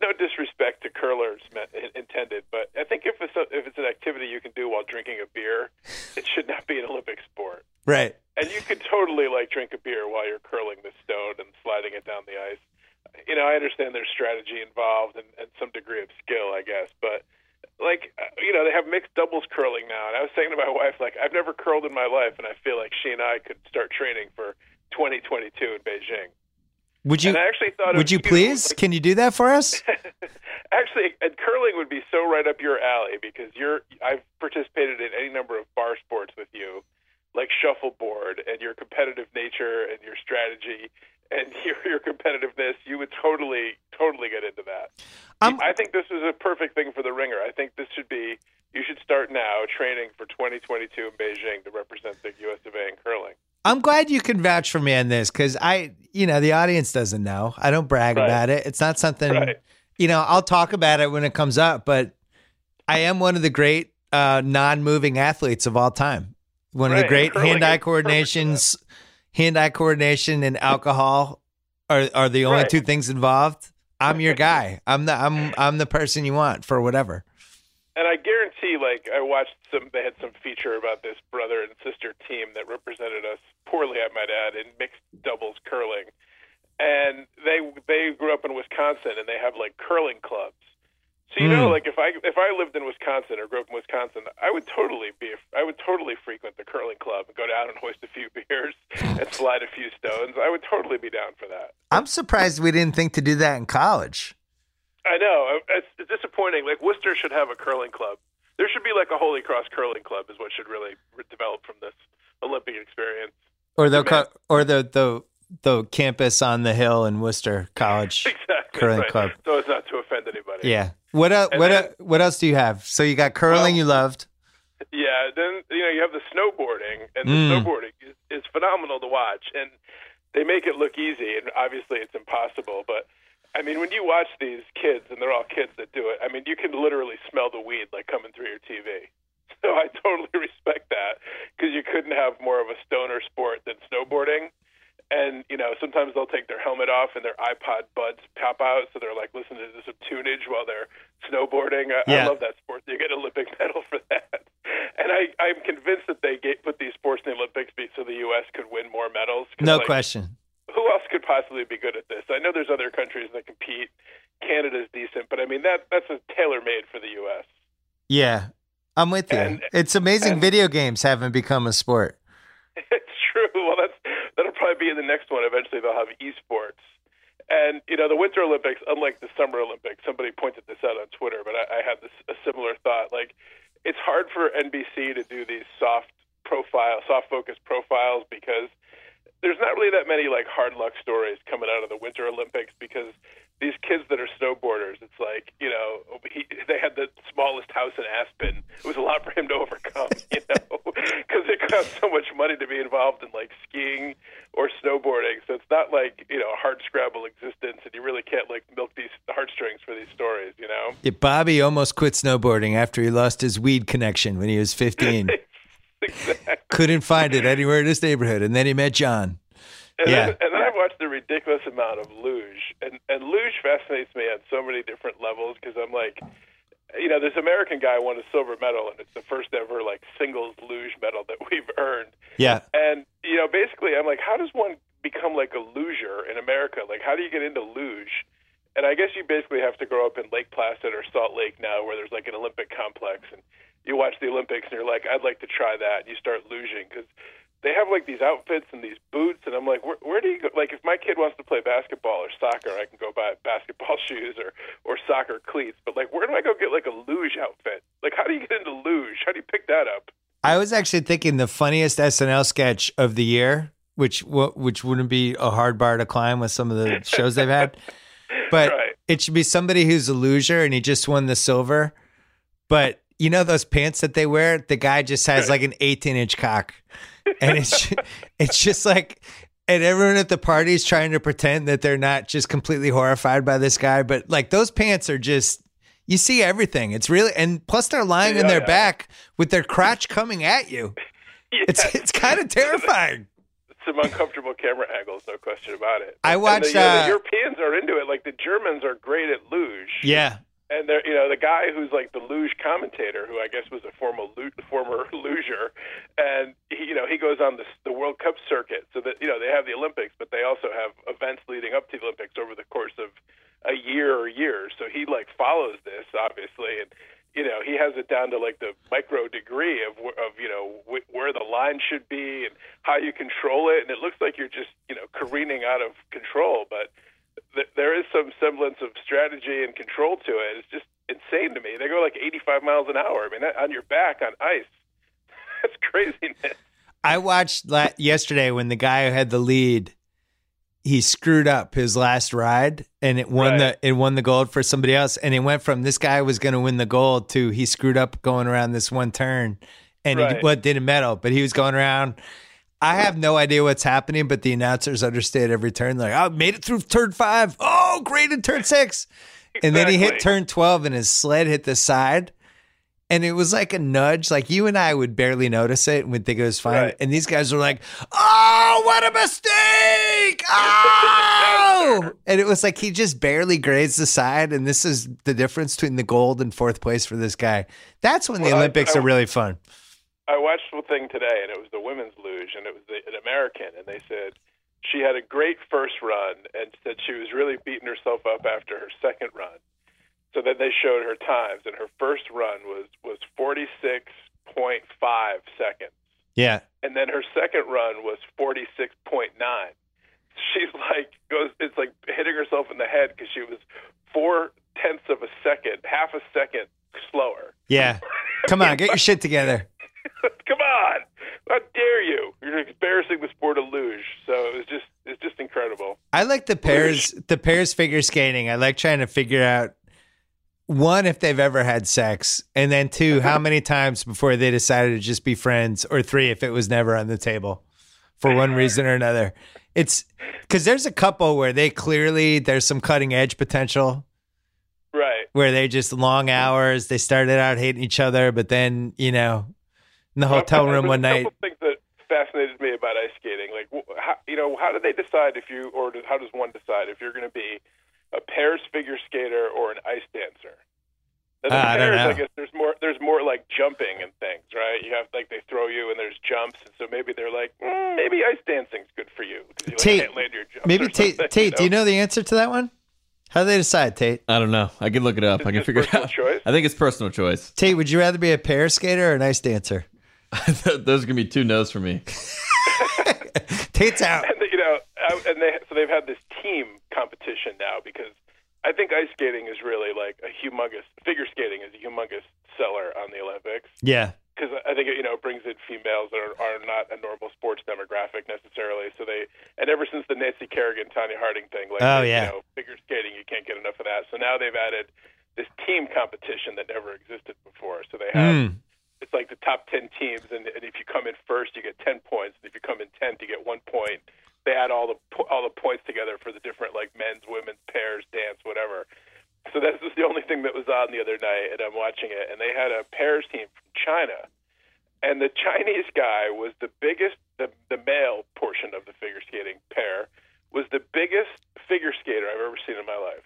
no disrespect to curlers meant, intended, but I think if it's a, if it's an activity you can do while drinking a beer, it should not be an Olympic sport. Right. And you could totally like drink a beer while you're curling the stone and sliding it down the ice. You know, I understand there's strategy involved and, and some degree of skill, I guess, but like uh, you know, they have mixed doubles curling now, and I was saying to my wife, like I've never curled in my life, and I feel like she and I could start training for 2022 in Beijing. Would you and I actually thought, would you please? like- Can you do that for us? Actually, and curling would be so right up your alley because you're. I've participated in any number of bar sports with you, like shuffleboard, and your competitive nature and your strategy and your your competitiveness. You would totally, totally get into that. I think this is a perfect thing for the ringer. I think this should be you should start now training for 2022 in Beijing to represent the U.S. of A in curling. I'm glad you can vouch for me on this because I, you know, the audience doesn't know. I don't brag Right. about it. It's not something, Right. you know, I'll talk about it when it comes up, but I am one of the great uh, non moving athletes of all time. One of the great hand eye is perfect for that. coordinations, hand eye coordination and alcohol are, are the only Right. two things involved. I'm your guy. I'm the I'm I'm the person you want for whatever. And I guarantee, like, I watched some, they had some feature about this brother and sister team that represented us poorly, I might add, in mixed doubles curling. And they they grew up in Wisconsin, and they have like curling clubs. So you know, Mm. like if I if I lived in Wisconsin or grew up in Wisconsin, I would totally be I would totally frequent the curling club and go down and hoist a few beers and slide a few stones. I would totally be down for that. I'm surprised we didn't think to do that in college. I know it's, it's disappointing. Like Worcester should have a curling club. There should be like a Holy Cross curling club. Is what should really re- develop from this Olympic experience. Or the co- or the the the campus on the hill in Worcester College. Exactly. Curling right. club. So as not to offend anybody. Yeah. What el- what then- el- what else do you have? So you got curling Well- you loved. Yeah. Then you know you have the snowboarding, and the Mm. snowboarding is, is phenomenal to watch, and they make it look easy, and obviously it's impossible, but. I mean, when you watch these kids, and they're all kids that do it, I mean, you can literally smell the weed like coming through your TV. So I totally respect that because you couldn't have more of a stoner sport than snowboarding. And you know, sometimes they'll take their helmet off and their iPod buds pop out, so they're like listening to some tunage while they're snowboarding. I, Yeah. I love that sport. You get an Olympic medal for that. And I, I'm convinced that they get, put these sports in the Olympics so the U.S. could win more medals. No like, question. Who else could possibly be good at this? I know there's other countries that compete. Canada's decent, but I mean that that's a tailor made for the U.S. Yeah. I'm with you. And- it's amazing and- video games haven't become a sport. It's true. Well, that's that'll probably be in the next one. Eventually, they'll have esports. And you know, the Winter Olympics, unlike the Summer Olympics, somebody pointed this out on Twitter, but I, I had this a similar thought. Like, it's hard for NBC to do these soft profile, soft focus profiles because there's not really that many like hard luck stories coming out of the Winter Olympics because these kids that are snowboarders, it's like you know he, they had the smallest house in Aspen. It was a lot for him to overcome, you know, because it costs so much money to be involved in like skiing or snowboarding. So it's not like you know a hard scrabble existence, and you really can't like milk these heartstrings for these stories, you know. Yeah, Bobby almost quit snowboarding after he lost his weed connection when he was 15. exactly. Couldn't find it anywhere in this neighborhood, and then he met John. And Yeah. then, and then I've watched a ridiculous amount of luge, and and luge fascinates me on so many different levels because I'm like, you know, this American guy won a silver medal, and it's the first ever like singles luge medal that we've earned. Yeah. And you know, basically, I'm like, how does one become like a luger in America? Like, how do you get into luge? And I guess you basically have to grow up in Lake Placid or Salt Lake now, where there's like an Olympic complex, and you watch the Olympics, and you're like, I'd like to try that. And you start luging because they have like these outfits and these boots, and I'm like, where, where do you go? Like, if my kid wants to play basketball or soccer, I can go buy basketball shoes or or soccer cleats. But like, where do I go get like a luge outfit? Like, how do you get into luge? How do you pick that up? I was actually thinking the funniest SNL sketch of the year, which which wouldn't be a hard bar to climb with some of the shows they've had, but Right. it should be somebody who's a loser and he just won the silver. But you know those pants that they wear, the guy just has like an 18 inch cock, and it's it's just like. And everyone at the party is trying to pretend that they're not just completely horrified by this guy, but like those pants are just you see everything. It's really and plus they're lying Yeah, their yeah. back with their crotch coming at you. It's it's kind of terrifying. some uncomfortable camera angles, no question about it. I And watched, the, uh, the Europeans are into it. Like the Germans are great at luge. Yeah. And they're, you know, the guy who's like the luge commentator, who I guess was a former lu- former luger, and he, you know, he goes on the the World Cup circuit. So that you know, they have the Olympics, but they also have events leading up to the Olympics over the course of a year or years. So he like follows this obviously, and you know, he has it down to like the micro degree of of you know wh- where the line should be and how you control it. And it looks like you're just you know careening out of control, but th- there is some semblance of strategy and control to it. It's just insane to me. They go like 85 miles an hour. I mean, that, on your back on ice. That's craziness. I watched la- yesterday when the guy who had the lead he screwed up his last ride and it won Right. the it won the gold for somebody else and it went from this guy was going to win the gold to he screwed up going around this one turn and he Right. what didn't medal but he was going around I have no idea what's happening but the announcers understand every turn They're like I made it through turn 5 oh great in turn 6 and then he hit turn 12 and his sled hit the side and it was like a nudge. Like you and I would barely notice it and would think it was fine. Right. And these guys were like, "Oh, what a mistake! Oh!" and it was like he just barely grazed the side. And this is the difference between the gold and fourth place for this guy. That's when the Well, I- Olympics I- are really fun. I watched the thing today, and it was the women's luge, and it was the, an American, and they said she had a great first run, and said she was really beating herself up after her second run. So then they showed her times, and her first run was was forty six point five seconds, Yeah, and then her second run was forty six point nine. She's like goes, it's like hitting herself in the head because she was four tenths of a second, half a second slower. yeah. Come on, get your shit together. Come on! How dare you? You're embarrassing the sport of luge. So it was just it's just incredible. I like the pairs the pairs figure skating. I like trying to figure out one if they've ever had sex, and then two how many times before they decided to just be friends, or three if it was never on the table for one reason or another. It's because there's a couple where they clearly there's some cutting edge potential Right. where they just long hours. They started out hating each other, but then you know in the hotel room one night. things fascinated me about ice skating, like how, you know, how do they decide if you, or how does one decide if you're going to be a pairs figure skater or an ice dancer? Now, the Uh, I don't pairs, know. I guess there's more. There's more like jumping and things, right? You have like they throw you and there's jumps, and so maybe they're like, mm, maybe ice dancing's good for you because you like, Tate, can't land your jumps. Maybe or Tate. something, Tate, do you know the answer to that one? How do they decide, Tate? I don't know. I can look it up. I can figure it out. choice? I think it's personal choice. Tate, would you rather be a pair skater or an ice dancer? Those are gonna be two no's for me. Tate's out. and you know, I- and they so they've had this team competition now because I think ice skating is really like a humongous figure skating is a humongous seller on the Olympics Yeah. because I think it, you know it brings in females that are, are not a normal sports demographic necessarily. So they and ever since the Nancy Kerrigan Tonya Harding thing, like Oh, you yeah. know, figure skating you can't get enough of that. So now they've added this team competition that never existed before. So they have Mm. It's like the top 10 teams and, and if you come in first you get 10 points and if you come in 10th you get one point. They add all the all the points together for the different like men's women's pairs dance whatever. So this is the only thing that was on the other night and i'm watching it and they had a pairs team from china and the chinese guy was the biggest the, the male portion of the figure skating pair was the biggest figure skater i've ever seen in my life.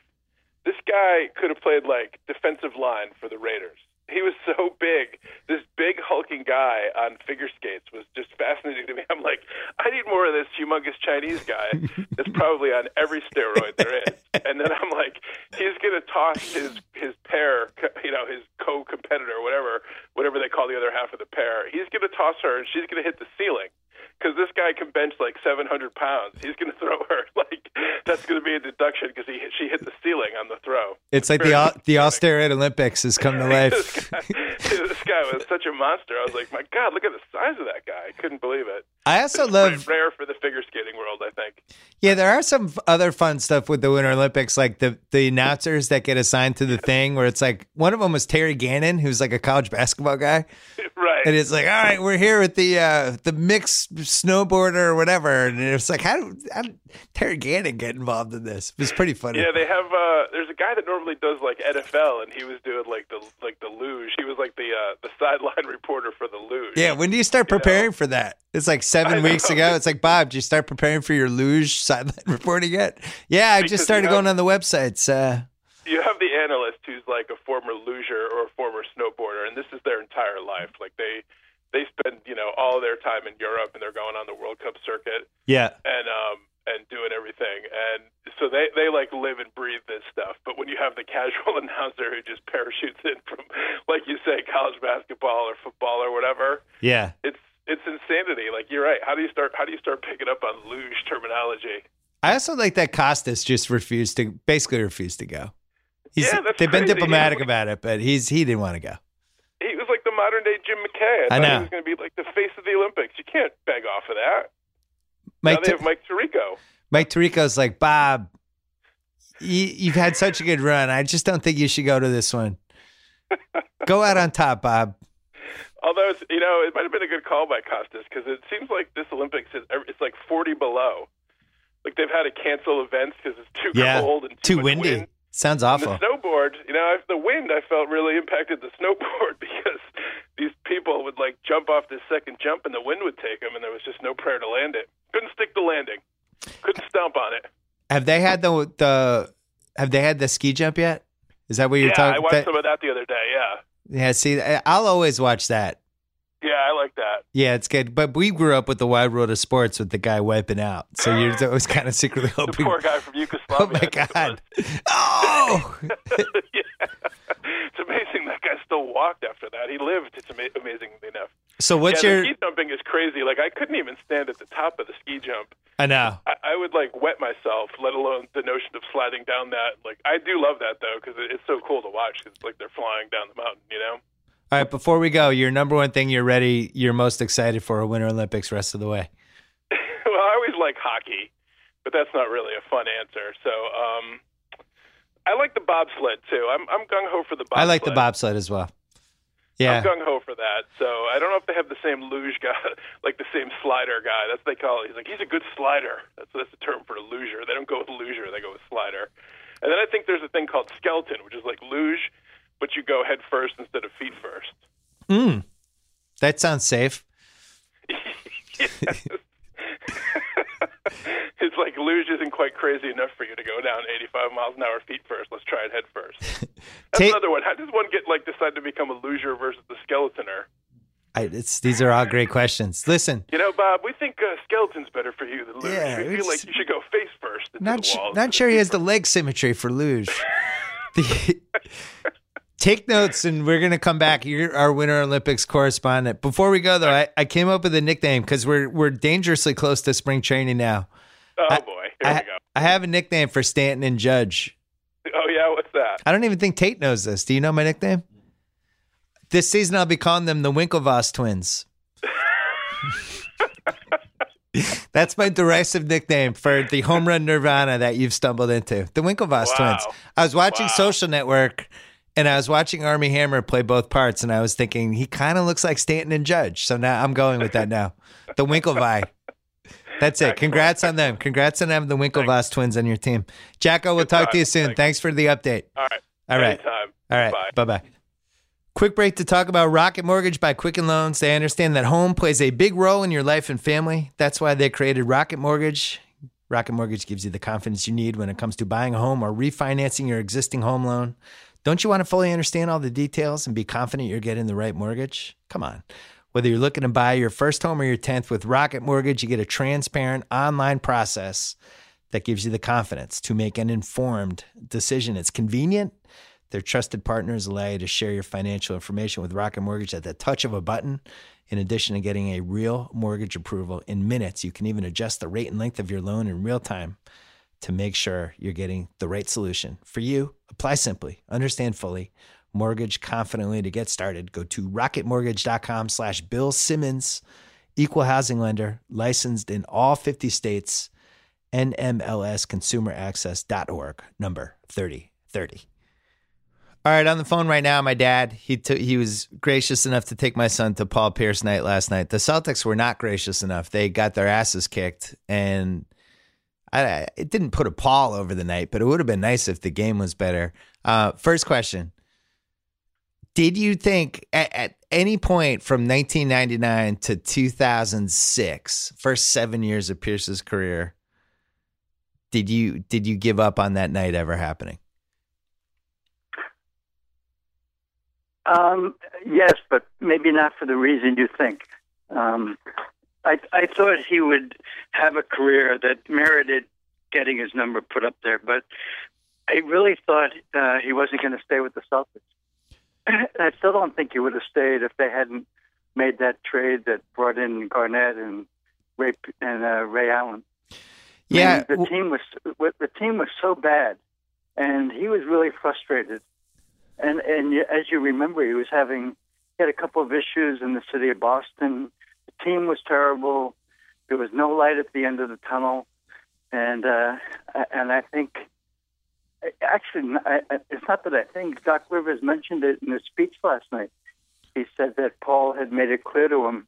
This guy could have played like defensive line for the Raiders. He was so big. This big hulking guy on figure skates was just fascinating to me. I'm like, I need more of this humongous Chinese guy that's probably on every steroid there is. And then I'm like, he's gonna toss his his pair, you know, his co-competitor, whatever, whatever they call the other half of the pair. He's gonna toss her, and she's gonna hit the ceiling because this guy can bench like 700 pounds. He's going to throw her like that's going to be a deduction because he she hit the ceiling on the throw. It's like the the all steroid Olympics has come to this, life. guy, this guy was such a monster. I was like, my God, look at the size of that guy. I couldn't believe it. I also It's love. rare for the figure skating world, I think. Yeah, there are some other fun stuff with the Winter Olympics, like the the announcers that get assigned to the thing, where it's like one of them was Terry Gannon, who's like a college basketball guy, right. and it's like, all right, we're here with the uh, the mixed snowboarder or whatever, and it's like, how, do- how did Terry Gannon get involved in this? It was pretty funny. Yeah, they have. uh There's a guy that normally does like NFL, and he was doing like the like the luge. He was like the uh the sideline reporter for the luge. Yeah, when do you start preparing for that? It's like seven weeks know. ago. It's like Bob, did you start preparing for your luge sideline reporting yet? Yeah, I Because just you started going on the websites. Uh, you have the analyst who's like a former luger or a former snowboarder, and this is their entire life. Like they they spend you know all their time in Europe, and they're going on the World Cup circuit yeah, and um and doing everything, and so they they like live and breathe this stuff. But when you have the casual announcer who just parachutes in from, like you say, college basketball or football or whatever, yeah. it's it's insanity. Like you're right. How do you start? How do you start picking up on luge terminology? I also like that Costas just refused to, basically refused to go. He's, Yeah, that's they've been diplomatic He's- about it, but he's he didn't want to go. He was like the modern day Jim McKay. I, I know. he was going to be like the face of the Olympics. You can't beg off of that. Mike, now they have Mike Tirico. Mike Tirico's like, Bob, you, you've had such a good run. I just don't think you should go to this one. Go out on top, Bob. Although it's, you know, it might have been a good call by Costas because it seems like this Olympics is er, it's like 40 below. Like they've had to cancel events because it's too Yeah, cold and too, too windy. wind. Sounds And awful. the snowboard, you know, the wind I felt really impacted the snowboard because these people would like jump off this second jump and the wind would take them and there was just no prayer to land it. Couldn't stick the landing. Couldn't stomp on it. Have they had the the Have they had the ski jump yet? Is that what you're yeah, talking? About? I watched that- some of that the other day. Yeah, yeah. See, I'll always watch that. Yeah, I like that. Yeah, it's good. But we grew up with the wide world of sports with the guy wiping out. So you're always kind of secretly The hoping. poor guy from Yugoslavia. Oh my it god! Oh, yeah. It's amazing that guy still walked after that. He lived. It's ama- amazingly enough. so what's yeah, your? the ski jumping is crazy. Like I couldn't even stand at the top of the ski jump. I know. I, I would like wet myself, let alone the notion of sliding down that. Like I do love that though because it's so cool to watch. 'cause it's like they're flying down the mountain, you know. All right, before we go, your number one thing you're ready, you're most excited for a Winter Olympics rest of the way. well, I always like hockey, but that's not really a fun answer. So um, I like the bobsled too. I'm I'm gung ho for the bobsled. I like the bobsled as well. Yeah. I'm gung ho for that. So I don't know if they have the same luge guy, like the same slider guy. That's what they call it. He's like he's a good slider. That's that's the term for a luger. They don't go with luger. They go with slider. And then I think there's a thing called skeleton, which is like luge, but you go head first instead of feet first. Mm. That sounds safe. it's like luge isn't quite crazy enough for you to go down 85 miles an hour feet first. Let's try it head first. That's Ta- another one. How does one get like decide to become a luger versus the skeletoner? I, it's, these are all great questions. Listen, You know, Bob, we think uh, skeleton's better for you than luge. Yeah, we feel like you should go face first not walls. not sure he has the leg symmetry for luge. The- take notes, and we're gonna come back. You're our Winter Olympics correspondent. Before we go, though, I, I came up with a nickname because we're we're dangerously close to spring training now. Oh I- boy, here I, we go. I have a nickname for Stanton and Judge. Oh yeah, what's that? I don't even think Tate knows this. Do you know my nickname? This season, I'll be calling them the Winklevoss twins. That's my derisive nickname for the home run nirvana that you've stumbled into. The Winklevoss Wow. twins. I was watching Wow. Social Network and I was watching Armie Hammer play both parts, and I was thinking he kind of looks like Stanton and Judge. So now I'm going with that now. The Winklevi. That's it. Congrats on them. Congrats on having the Winklevoss twins on your team. JackO, we'll talk to you soon. Thanks. Thanks for the update. All right. All right. Anytime. All right. Bye bye. Quick break to talk about Rocket Mortgage by Quicken Loans. They understand that home plays a big role in your life and family. That's why they created Rocket Mortgage. Rocket Mortgage gives you the confidence you need when it comes to buying a home or refinancing your existing home loan. Don't you want to fully understand all the details and be confident you're getting the right mortgage? Come on. Whether you're looking to buy your first home or your 10th with Rocket Mortgage, you get a transparent online process that gives you the confidence to make an informed decision. It's convenient. Their trusted partners allow you to share your financial information with Rocket Mortgage at the touch of a button. In addition to getting a real mortgage approval in minutes, you can even adjust the rate and length of your loan in real time to make sure you're getting the right solution. For you, apply simply, understand fully, mortgage confidently to get started. Go to rocketmortgage.com slash Bill Simmons, equal housing lender, licensed in all 50 states, NMLS NMLSconsumeraccess.org, number 3030. All right, on the phone right now, my dad. He took. He was gracious enough to take my son to Paul Pierce night last night. The Celtics were not gracious enough. They got their asses kicked, and I, it didn't put a pall over the night. But it would have been nice if the game was better. Uh, first question: Did you think at, at any point from 1999 to 2006, first seven years of Pierce's career, did you did you give up on that night ever happening? Um, yes, but maybe not for the reason you think. Um, I, I thought he would have a career that merited getting his number put up there, but I really thought uh, he wasn't going to stay with the Celtics. I still don't think he would have stayed if they hadn't made that trade that brought in Garnett and Ray and uh, Ray Allen. Yeah, the team was the team was so bad, and he was really frustrated. And and as you remember, he was having he had a couple of issues in the city of Boston. The team was terrible. There was no light at the end of the tunnel, and uh, and I think actually I, it's not that I think Doc Rivers mentioned it in his speech last night. He said that Paul had made it clear to him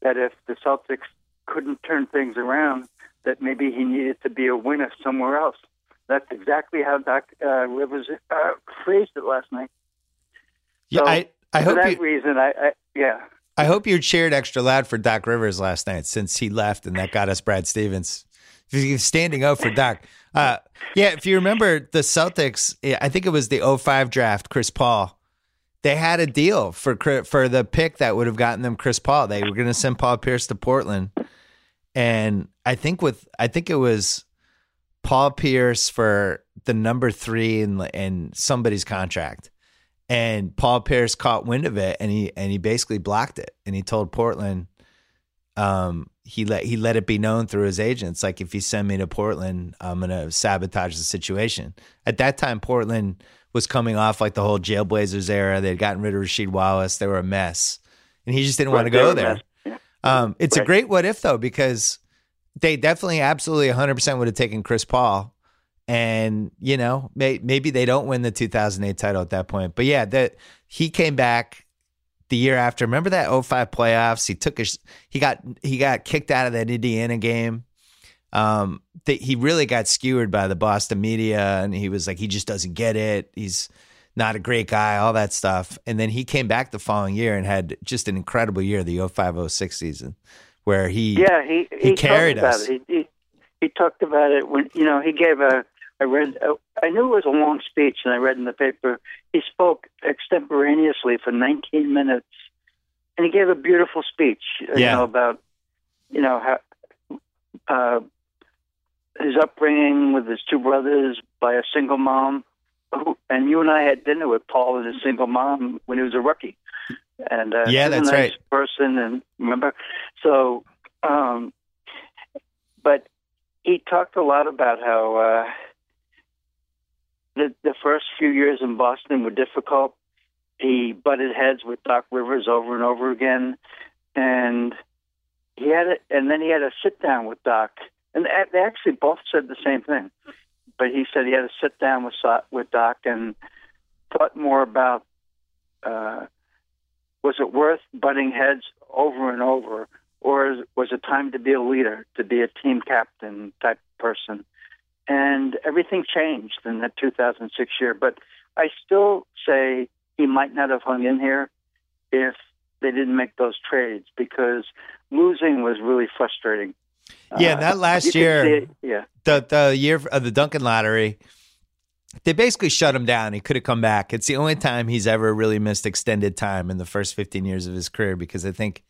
that if the Celtics couldn't turn things around, that maybe he needed to be a winner somewhere else. That's exactly how Doc uh, Rivers uh, phrased it last night. Yeah, So, I, I For hope that you, reason, I, I yeah. I hope you cheered extra loud for Doc Rivers last night since he left and that got us Brad Stevens. Standing out for Doc. Uh, yeah, if you remember the Celtics, I think it was the 05 draft, Chris Paul. They had a deal for for the pick that would have gotten them Chris Paul. They were going to send Paul Pierce to Portland, and I think with I think it was Paul Pierce for the number three in in somebody's contract, and Paul Pierce caught wind of it and he and he basically blocked it and he told Portland um he let he let it be known through his agents like if you send me to Portland I'm going to sabotage the situation. At that time Portland was coming off like the whole Jailblazers era. They'd gotten rid of Rasheed Wallace. They were a mess. And he just didn't want to go they were a there. mess. Um, it's a great what if though because they definitely absolutely 100% would have taken Chris Paul and you know may, maybe they don't win the 2008 title at that point. But yeah that he came back the year after. Remember that 05 playoffs? He took his he got he got kicked out of that Indiana game. Um that he really got skewered by the Boston media and he was like he just doesn't get it. He's not a great guy all that stuff. And then he came back the following year and had just an incredible year the 0506 season where he Yeah, he He he, carried us. He, he he talked about it when you know he gave a. I read. uh, I knew it was a long speech, and I read in the paper he spoke extemporaneously for 19 minutes, and he gave a beautiful speech. uh, You Yeah. know about you know how uh, his upbringing with his two brothers by a single mom. Who, and you and I had dinner with Paul and his single mom when he was a rookie. And uh, Yeah, that's a nice right. Person and remember, so um, but he talked a lot about how uh, the the first few years in Boston were difficult. He butted heads with Doc Rivers over and over again, and he had a, and then he had a sit down with Doc, and they actually both said the same thing. But he said he had a sit down with with Doc and thought more about uh, was it worth butting heads over and over, or was it time to be a leader, to be a team captain type person? And everything changed in that 2006 year. But I still say he might not have hung in here if they didn't make those trades because losing was really frustrating. Yeah, Uh, that last year- yeah. the the year of the Duncan lottery, they basically shut him down. He could have come back. It's the only time he's ever really missed extended time in the first 15 years of his career because I think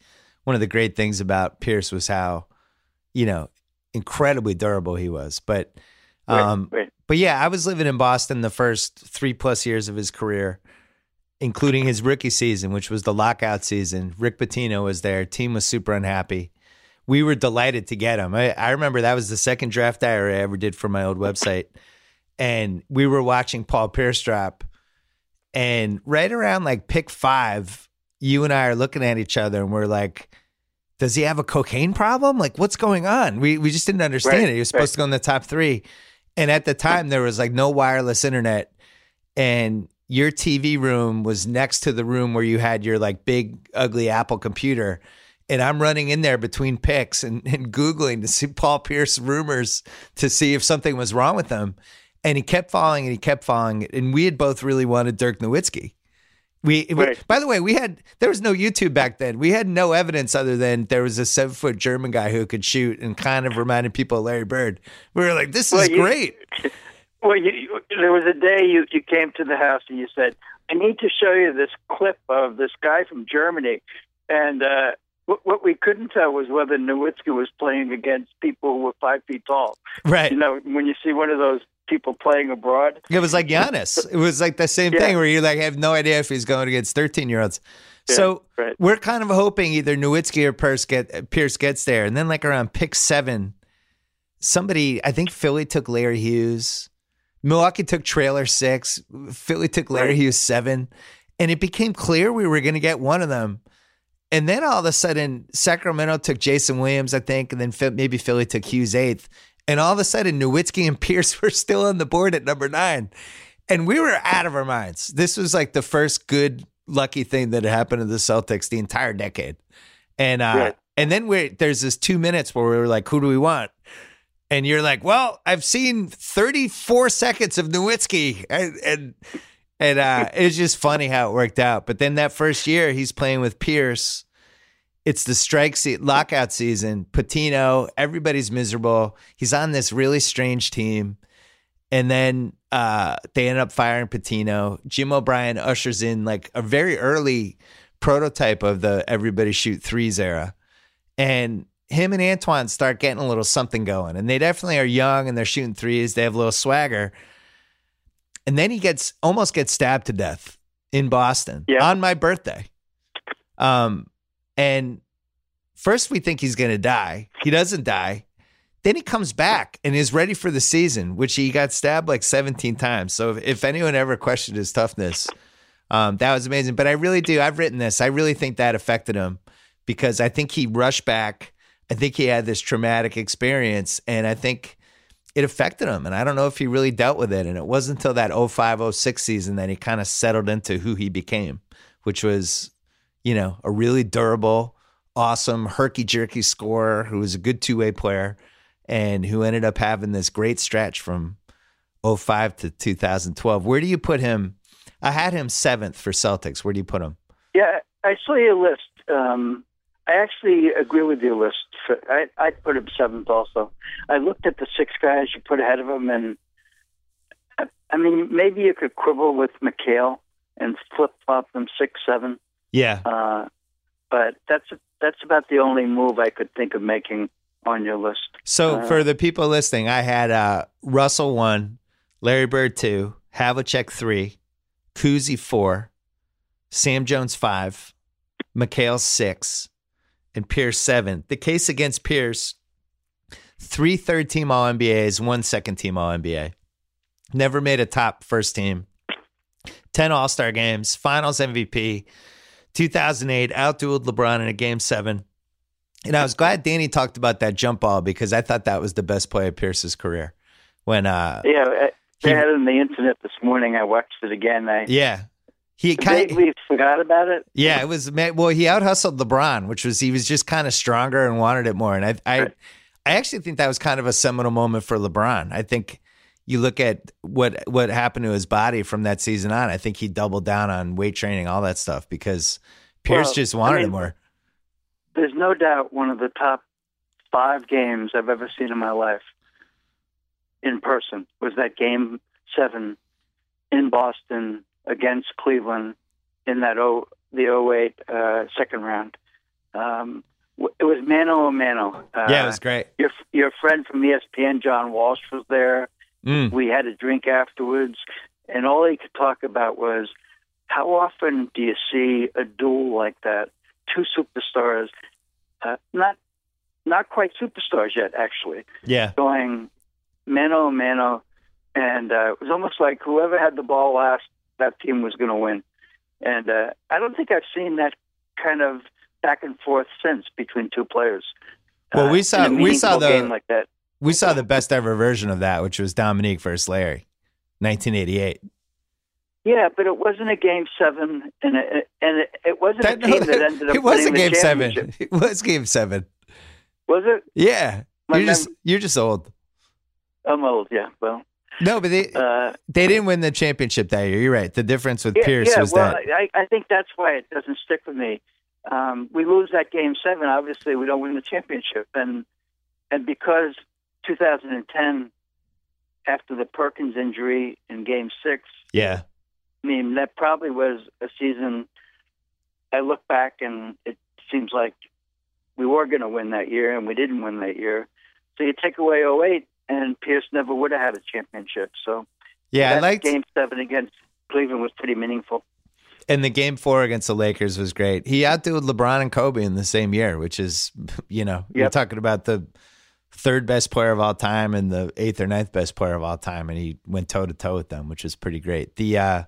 one of the great things about Pierce was how, you know, incredibly durable he was. But um right, right. but yeah, I was living in Boston the first 3 plus years of his career. Including his rookie season, which was the lockout season. Rick Pitino was there. Team was super unhappy we were delighted to get him. I, I remember that was the second draft diary I ever did for my old website. And we were watching Paul Pierce drop. And right around like pick five, you and I are looking at each other and we're like, does he have a cocaine problem? Like, what's going on? We, we just didn't understand Right, it. He was supposed to go in the top three. And at the time, there was like no wireless internet. And your TV room was next to the room where you had your like big, ugly Apple computer and I'm running in there between picks and, and Googling to see Paul Pierce rumors to see if something was wrong with him. And he kept falling and he kept falling. And we had both really wanted Dirk Nowitzki. We, we- Right. by the way, we had there was no YouTube back then. We had no evidence other than there was a seven foot German guy who could shoot and kind of reminded people of Larry Bird. We were like, this is Well, you- great. Well, you, you, there was a day you, you came to the house and you said, I need to show you this clip of this guy from Germany. And uh, what, what we couldn't tell was whether Nowitzki was playing against people who were five feet tall. Right. You know, when you see one of those people playing abroad. It was like Giannis. It was like the same Yeah. thing where you like have no idea if he's going against 13 year olds. so right. we're kind of hoping either Nowitzki or Pierce, get, Pierce gets there. And then like around pick seven, somebody, I think Philly took Larry Hughes. Milwaukee took Traylor six. Philly took Larry Right. Hughes seven. And it became clear we were going to get one of them. And then all of a sudden, Sacramento took Jason Williams, I think, and then maybe Philly took Hughes eighth. And all of a sudden, Nowitzki and Pierce were still on the board at number nine. And we were out of our minds. This was like the first good, lucky thing that had happened to the Celtics the entire decade. And uh, and then we there's this two minutes where we were like, who do we want? And you're like, well, I've seen 34 seconds of Nowitzki. And and, and uh, it's just funny how it worked out. But then that first year, he's playing with Pierce. It's the strike se- lockout season. Pitino, everybody's miserable. He's on this really strange team. And then uh, they end up firing Pitino. Jim O'Brien ushers in like a very early prototype of the everybody shoot threes era. And him and Antoine start getting a little something going. And they definitely are young and they're shooting threes. They have a little swagger. And then he gets almost gets stabbed to death in Boston Yeah. on my birthday. Um, and first we think he's going to die. He doesn't die. Then he comes back and is ready for the season, which he got stabbed like 17 times. So if, if anyone ever questioned his toughness, um, that was amazing. But I really do. I've written this. I really think that affected him because I think he rushed back. I think he had this traumatic experience, and I think it affected him. And I don't know if he really dealt with it. And it wasn't until that 05 06 season that he kind of settled into who he became, which was, you know, a really durable, awesome, herky jerky scorer who was a good two way player and who ended up having this great stretch from 05 to 2012. Where do you put him? I had him seventh for Celtics. Where do you put him? Yeah, I saw your list. Um, I actually agree with your list. For, I I put him seventh also. I looked at the six guys you put ahead of him, and I, I mean maybe you could quibble with McHale and flip flop them six seven. Yeah. Uh, but that's that's about the only move I could think of making on your list. So Uh, for the people listening, I had uh, Russell one, Larry Bird two, Havlicek three, Cousy four, Sam Jones five, McHale six, and Pierce seven. The case against Pierce: three third team All NBAs, one second team All NBA. Never made a top first team. Ten All Star games, Finals MVP. 2008 outdueled LeBron in a game seven. And I was glad Danny talked about that jump ball because I thought that was the best play of Pierce's career. When uh Yeah, I- they He- had it on the internet this morning. I watched it again. I yeah. He kind of forgot about it. yeah, it was well he out hustled LeBron, which was he was just kind of stronger and wanted it more. And I I. I actually think that was kind of a seminal moment for LeBron. I think you look at what what happened to his body from that season on. I think he doubled down on weight training, all that stuff because Pierce Well, just I wanted mean, it more. There's no doubt one of the top five games I've ever seen in my life in person was that game seven in Boston against Cleveland in that oh the 08 uh, second round. Um, it was mano a mano. Uh, yeah, it was great. your your friend from ESPN, John Walsh, was there. Mm. We had a drink afterwards, and all he could talk about was how often do you see a duel like that? Two superstars, uh, not not quite superstars yet, actually, Yeah. going mano mano, and uh, it was almost like whoever had the ball last, that team was going to win. And uh, I don't think I've seen that kind of back and forth since between two players. Well, uh, we saw- in a we saw the- game like that. We saw the best ever version of that, which was Dominique versus Larry, 1988. Yeah, but it wasn't a game seven, and it, and it, it wasn't That- a team that ended up it was a game seven. It was game seven. Was it? Yeah, My you're just you're just old. I'm old. Yeah. Well, No, but they uh, they didn't win the championship that year. You're right. The difference with yeah, Pierce yeah. was Well, that I, I think that's why it doesn't stick with me. Um, we lose that game seven. Obviously, we don't win the championship, and and because 2010, after the Perkins injury in Game Six, yeah, I mean, that probably was a season. I look back and it seems like we were going to win that year and we didn't win that year. So you take away 08 and Pierce never would have had a championship. So yeah. I liked game seven against Cleveland was pretty meaningful. and the game four against the Lakers was great. He outdid LeBron and Kobe in the same year, which is you know you're talking about the third best player of all time and the eighth or ninth best player of all time, and he went toe to toe with them, which is pretty great. The uh,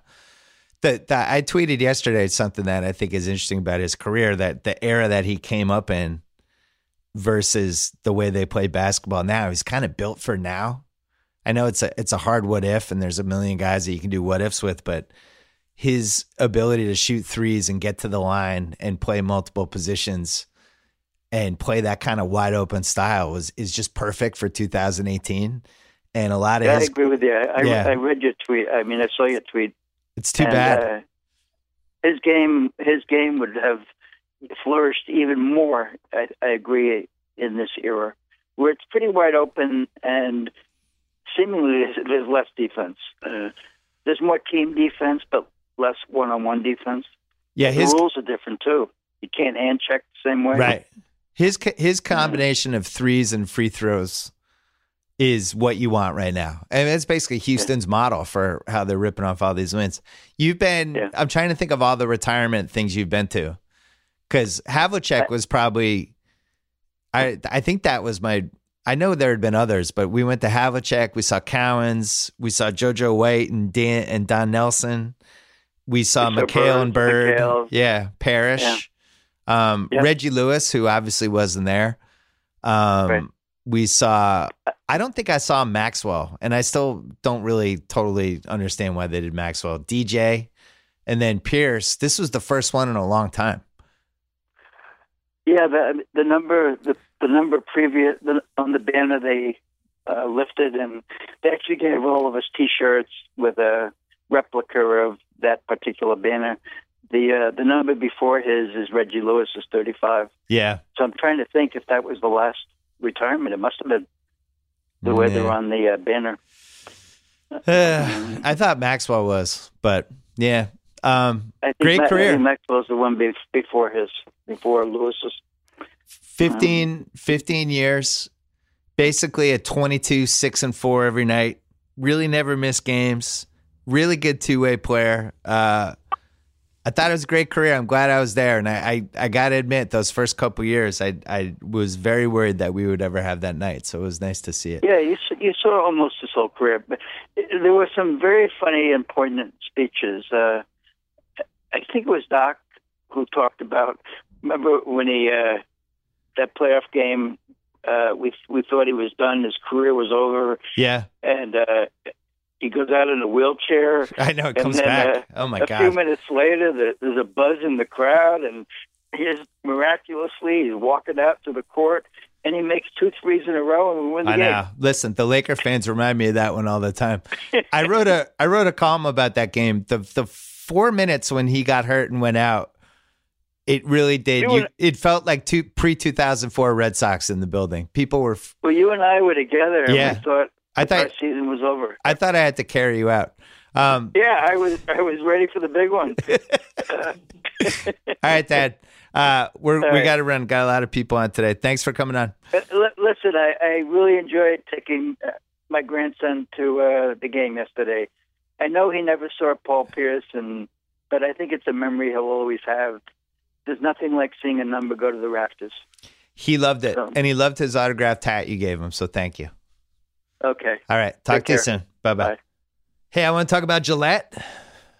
the, the I tweeted yesterday something that I think is interesting about his career that the era that he came up in versus the way they play basketball now. He's kind of built for now. I know it's a it's a hard what if, and there's a million guys that you can do what ifs with, but his ability to shoot threes and get to the line and play multiple positions and play that kind of wide open style was is just perfect for 2018. And a lot of Yeah, I agree with you. I, Yeah. I read your tweet. I mean, I saw your tweet. it's too and, bad. Uh, his game, his game would have flourished even more. I, I agree in this era, where it's pretty wide open and seemingly there's, there's less defense. Uh, there's more team defense, but less one-on-one defense. yeah, his the rules are different too. You can't hand check the same way. Right. His his combination of threes and free throws is what you want right now. And it's basically Houston's model for how they're ripping off all these wins. You've been Yeah. I'm trying to think of all the retirement things you've been to. Cuz Havlicek was probably I I think that was my I know there had been others, but we went to Havlicek, we saw Cowens, we saw JoJo White and Dan and Don Nelson. We saw McHale and Bird, Bird. McHale. Yeah, Parish. Yeah. Um, Yeah. Reggie Lewis, who obviously wasn't there. Um, Right. We saw, I don't think I saw Maxwell, and I still don't really totally understand why they did Maxwell. DJ, and then Pierce. This was the first one in a long time. Yeah, the the number the, the number previous the, on the banner they uh, lifted, and they actually gave all of us T-shirts with a replica of that particular banner. The uh, the number before his is Reggie Lewis is thirty five. Yeah. So I'm trying to think if that was the last retirement. It must have been the way they're on the uh, banner. I thought Maxwell was, but yeah. Um, Great Ma- I career. Maxwell's the one be- before his before Lewis's. 15, 15 years, basically a 22, 6 and 4 every night. Really never missed games. Really good two way player. Uh, I thought it was a great career. I'm glad I was there. And I, I, I got to admit, those first couple years, I, I was very worried that we would ever have that night. So it was nice to see it. Yeah, you saw, you saw almost his whole career. But there were some very funny and poignant speeches. Uh, I think it was Doc who talked about. Remember when he uh, that playoff game? Uh, we we thought he was done. His career was over, Yeah, and uh, he goes out in a wheelchair. I know it comes then, back. uh, oh my a few minutes later, there- there's a buzz in the crowd, and he's miraculously he's walking out to the court, and he makes two threes in a row, and we win the I game. know. Listen, the Laker fans remind me of that one all the time. I wrote a I wrote a column about that game. The the four minutes when he got hurt and went out, it really did. You and- it felt like two pre two thousand four Red Sox in the building. People were. f- Well, you and I were together, and Yeah. we thought I thought first season was over. I thought I had to carry you out. Um, Yeah, I was I was ready for the big one. all right, Dad. Uh, we're All we right. got to run. Got a lot of people on today. Thanks for coming on. Listen, I, I really enjoyed taking uh, my grandson to uh, the game yesterday. I know he never saw Paul Pierce, and but I think it's a memory he'll always have. There's nothing like seeing a number go to the rafters. He loved it, So- and he loved his autographed hat you gave him. So thank you. Okay. All right. Talk Take to you soon. Bye bye. Bye. Hey, I want to talk about Gillette.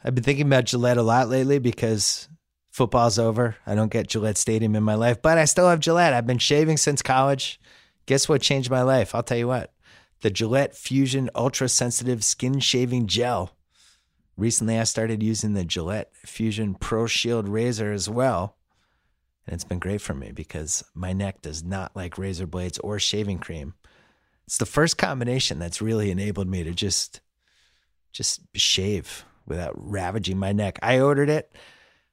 I've been thinking about Gillette a lot lately because football's over. I don't get Gillette Stadium in my life, but I still have Gillette. I've been shaving since college. Guess what changed my life? I'll tell you what. The Gillette Fusion Ultra Sensitive Skin Shaving Gel. Recently, I started using the Gillette Fusion Pro Shield razor as well. And it's been great for me because my neck does not like razor blades or shaving cream. It's the first combination that's really enabled me to just just shave without ravaging my neck. I ordered it.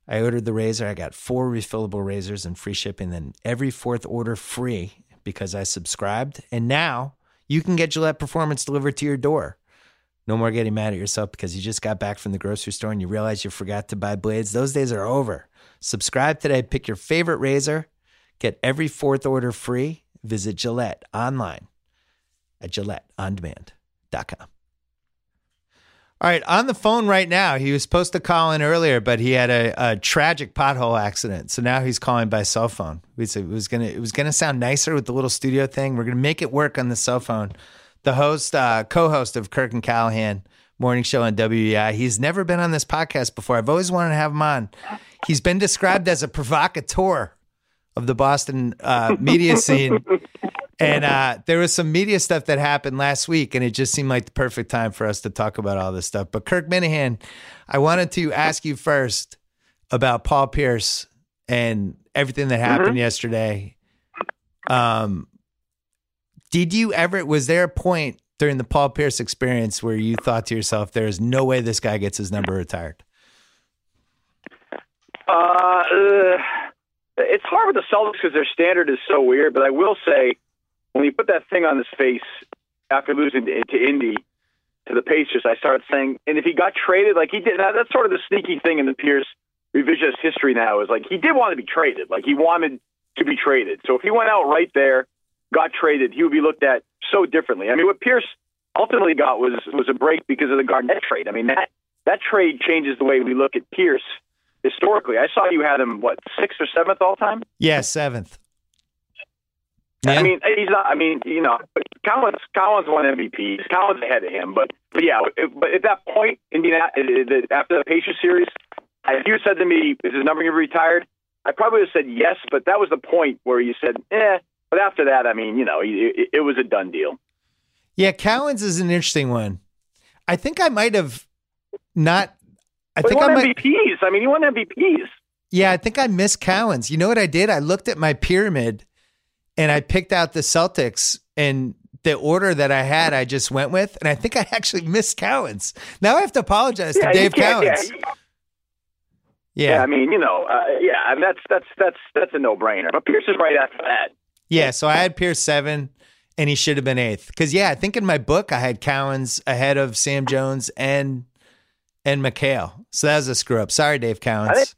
I ordered the razor. I got four refillable razors and free shipping, then every fourth order free because I subscribed. And now you can get Gillette Performance delivered to your door. No more getting mad at yourself because you just got back from the grocery store and you realize you forgot to buy blades. Those days are over. Subscribe today. Pick your favorite razor. Get every fourth order free. Visit Gillette online at GilletteOnDemand.com. All right, on the phone right now. He was supposed to call in earlier, but he had a, a tragic pothole accident. So now he's calling by cell phone. We said It was gonna it was gonna sound nicer with the little studio thing. We're gonna make it work on the cell phone. The host, uh, co-host of Kirk and Callahan morning show on WEEI. He's never been on this podcast before. I've always wanted to have him on. He's been described as a provocateur of the Boston uh, media scene. And uh, there was some media stuff that happened last week, and it just seemed like the perfect time for us to talk about all this stuff. But Kirk Minihane, I wanted to ask you first about Paul Pierce and everything that happened Mm-hmm. yesterday. Um, did you ever? Was there a point during the Paul Pierce experience where you thought to yourself, "There is no way this guy gets his number retired"? Uh, uh, it's hard with the Celtics because their standard is so weird. But I will say, when he put that thing on his face after losing to, to Indy to the Pacers, I started saying, and if he got traded, like he did, that, that's sort of the sneaky thing in the Pierce revisionist history now is like he did want to be traded, like he wanted to be traded. So if he went out right there, got traded, he would be looked at so differently. I mean, what Pierce ultimately got was was a break because of the Garnett trade. I mean that that trade changes the way we look at Pierce historically. I saw you had him what sixth or seventh all time. Yeah, seventh. I mean, he's not. I mean, you know, Cowens Cowens won MVPs. Cowens ahead of him, but but yeah, but at that point, Indiana after the Pacers series, if you said to me, "Is his number going to be retired?" I probably would have said yes, but that was the point where you said, "Eh." But after that, I mean, you know, it, it was a done deal. Yeah, Cowens is an interesting one. I think I might have not. I But think he I won might. MVPs. I mean, he won MVPs. Yeah, I think I missed Cowens. You know what I did? I looked at my pyramid and I picked out the Celtics and the order that I had, I just went with, and I think I actually missed Cowens. Now I have to apologize Yeah, to Dave Cowens. yeah, Yeah, Yeah, I mean, you know, uh, yeah, I mean, that's that's that's that's a no-brainer. But Pierce is right after that. Yeah, so I had Pierce seven, and he should have been eighth. Because yeah, I think in my book I had Cowens ahead of Sam Jones and and McHale. So that was a screw up. Sorry, Dave Cowens. I think-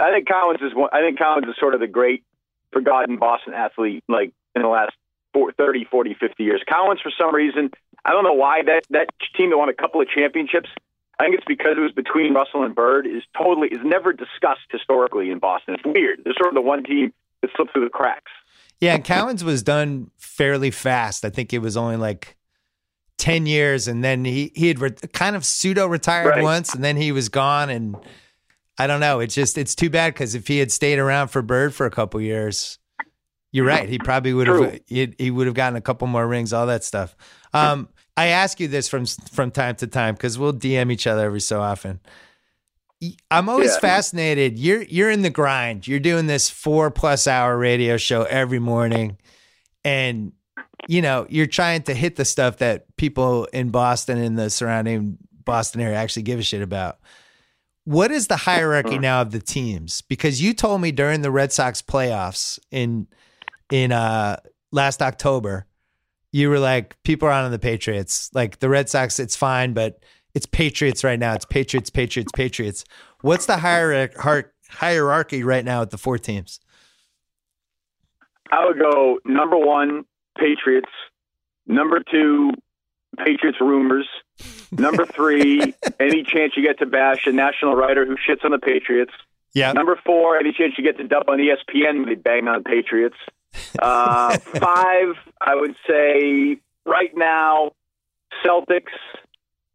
I think Cowens is one. I think Cowens is sort of the great forgotten Boston athlete, like in the last four, 30, 40, 50 years. Cowens, for some reason, I don't know why that that team that won a couple of championships. I think it's because it was between Russell and Bird. Is totally is never discussed historically in Boston. It's weird. They're sort of the one team that slipped through the cracks. Yeah, and Cowens was done fairly fast. I think it was only like ten years, and then he he had re- kind of pseudo retired Right. once, and then he was gone. And I don't know. It's just it's too bad because if he had stayed around for Bird for a couple years, you're right. He probably would have he, he would have gotten a couple more rings, all that stuff. Um, I ask you this from from time to time because we'll DM each other every so often. I'm always Yeah. fascinated. You're you're in the grind. You're doing this four plus hour radio show every morning, and you know you're trying to hit the stuff that people in Boston and the surrounding Boston area actually give a shit about. What is the hierarchy now of the teams? Because you told me during the Red Sox playoffs in in uh last October, you were like, people are on the Patriots. Like the Red Sox, it's fine, but it's Patriots right now. It's Patriots, Patriots, Patriots. What's the hierarchy hierarchy right now at the four teams? I would go number one, Patriots. Number two, Patriots rumors. Number three, any chance you get to bash a national writer who shits on the Patriots. Yeah. Number four, any chance you get to dump on ESPN when they bang on the Patriots. Uh, five, I would say right now, Celtics,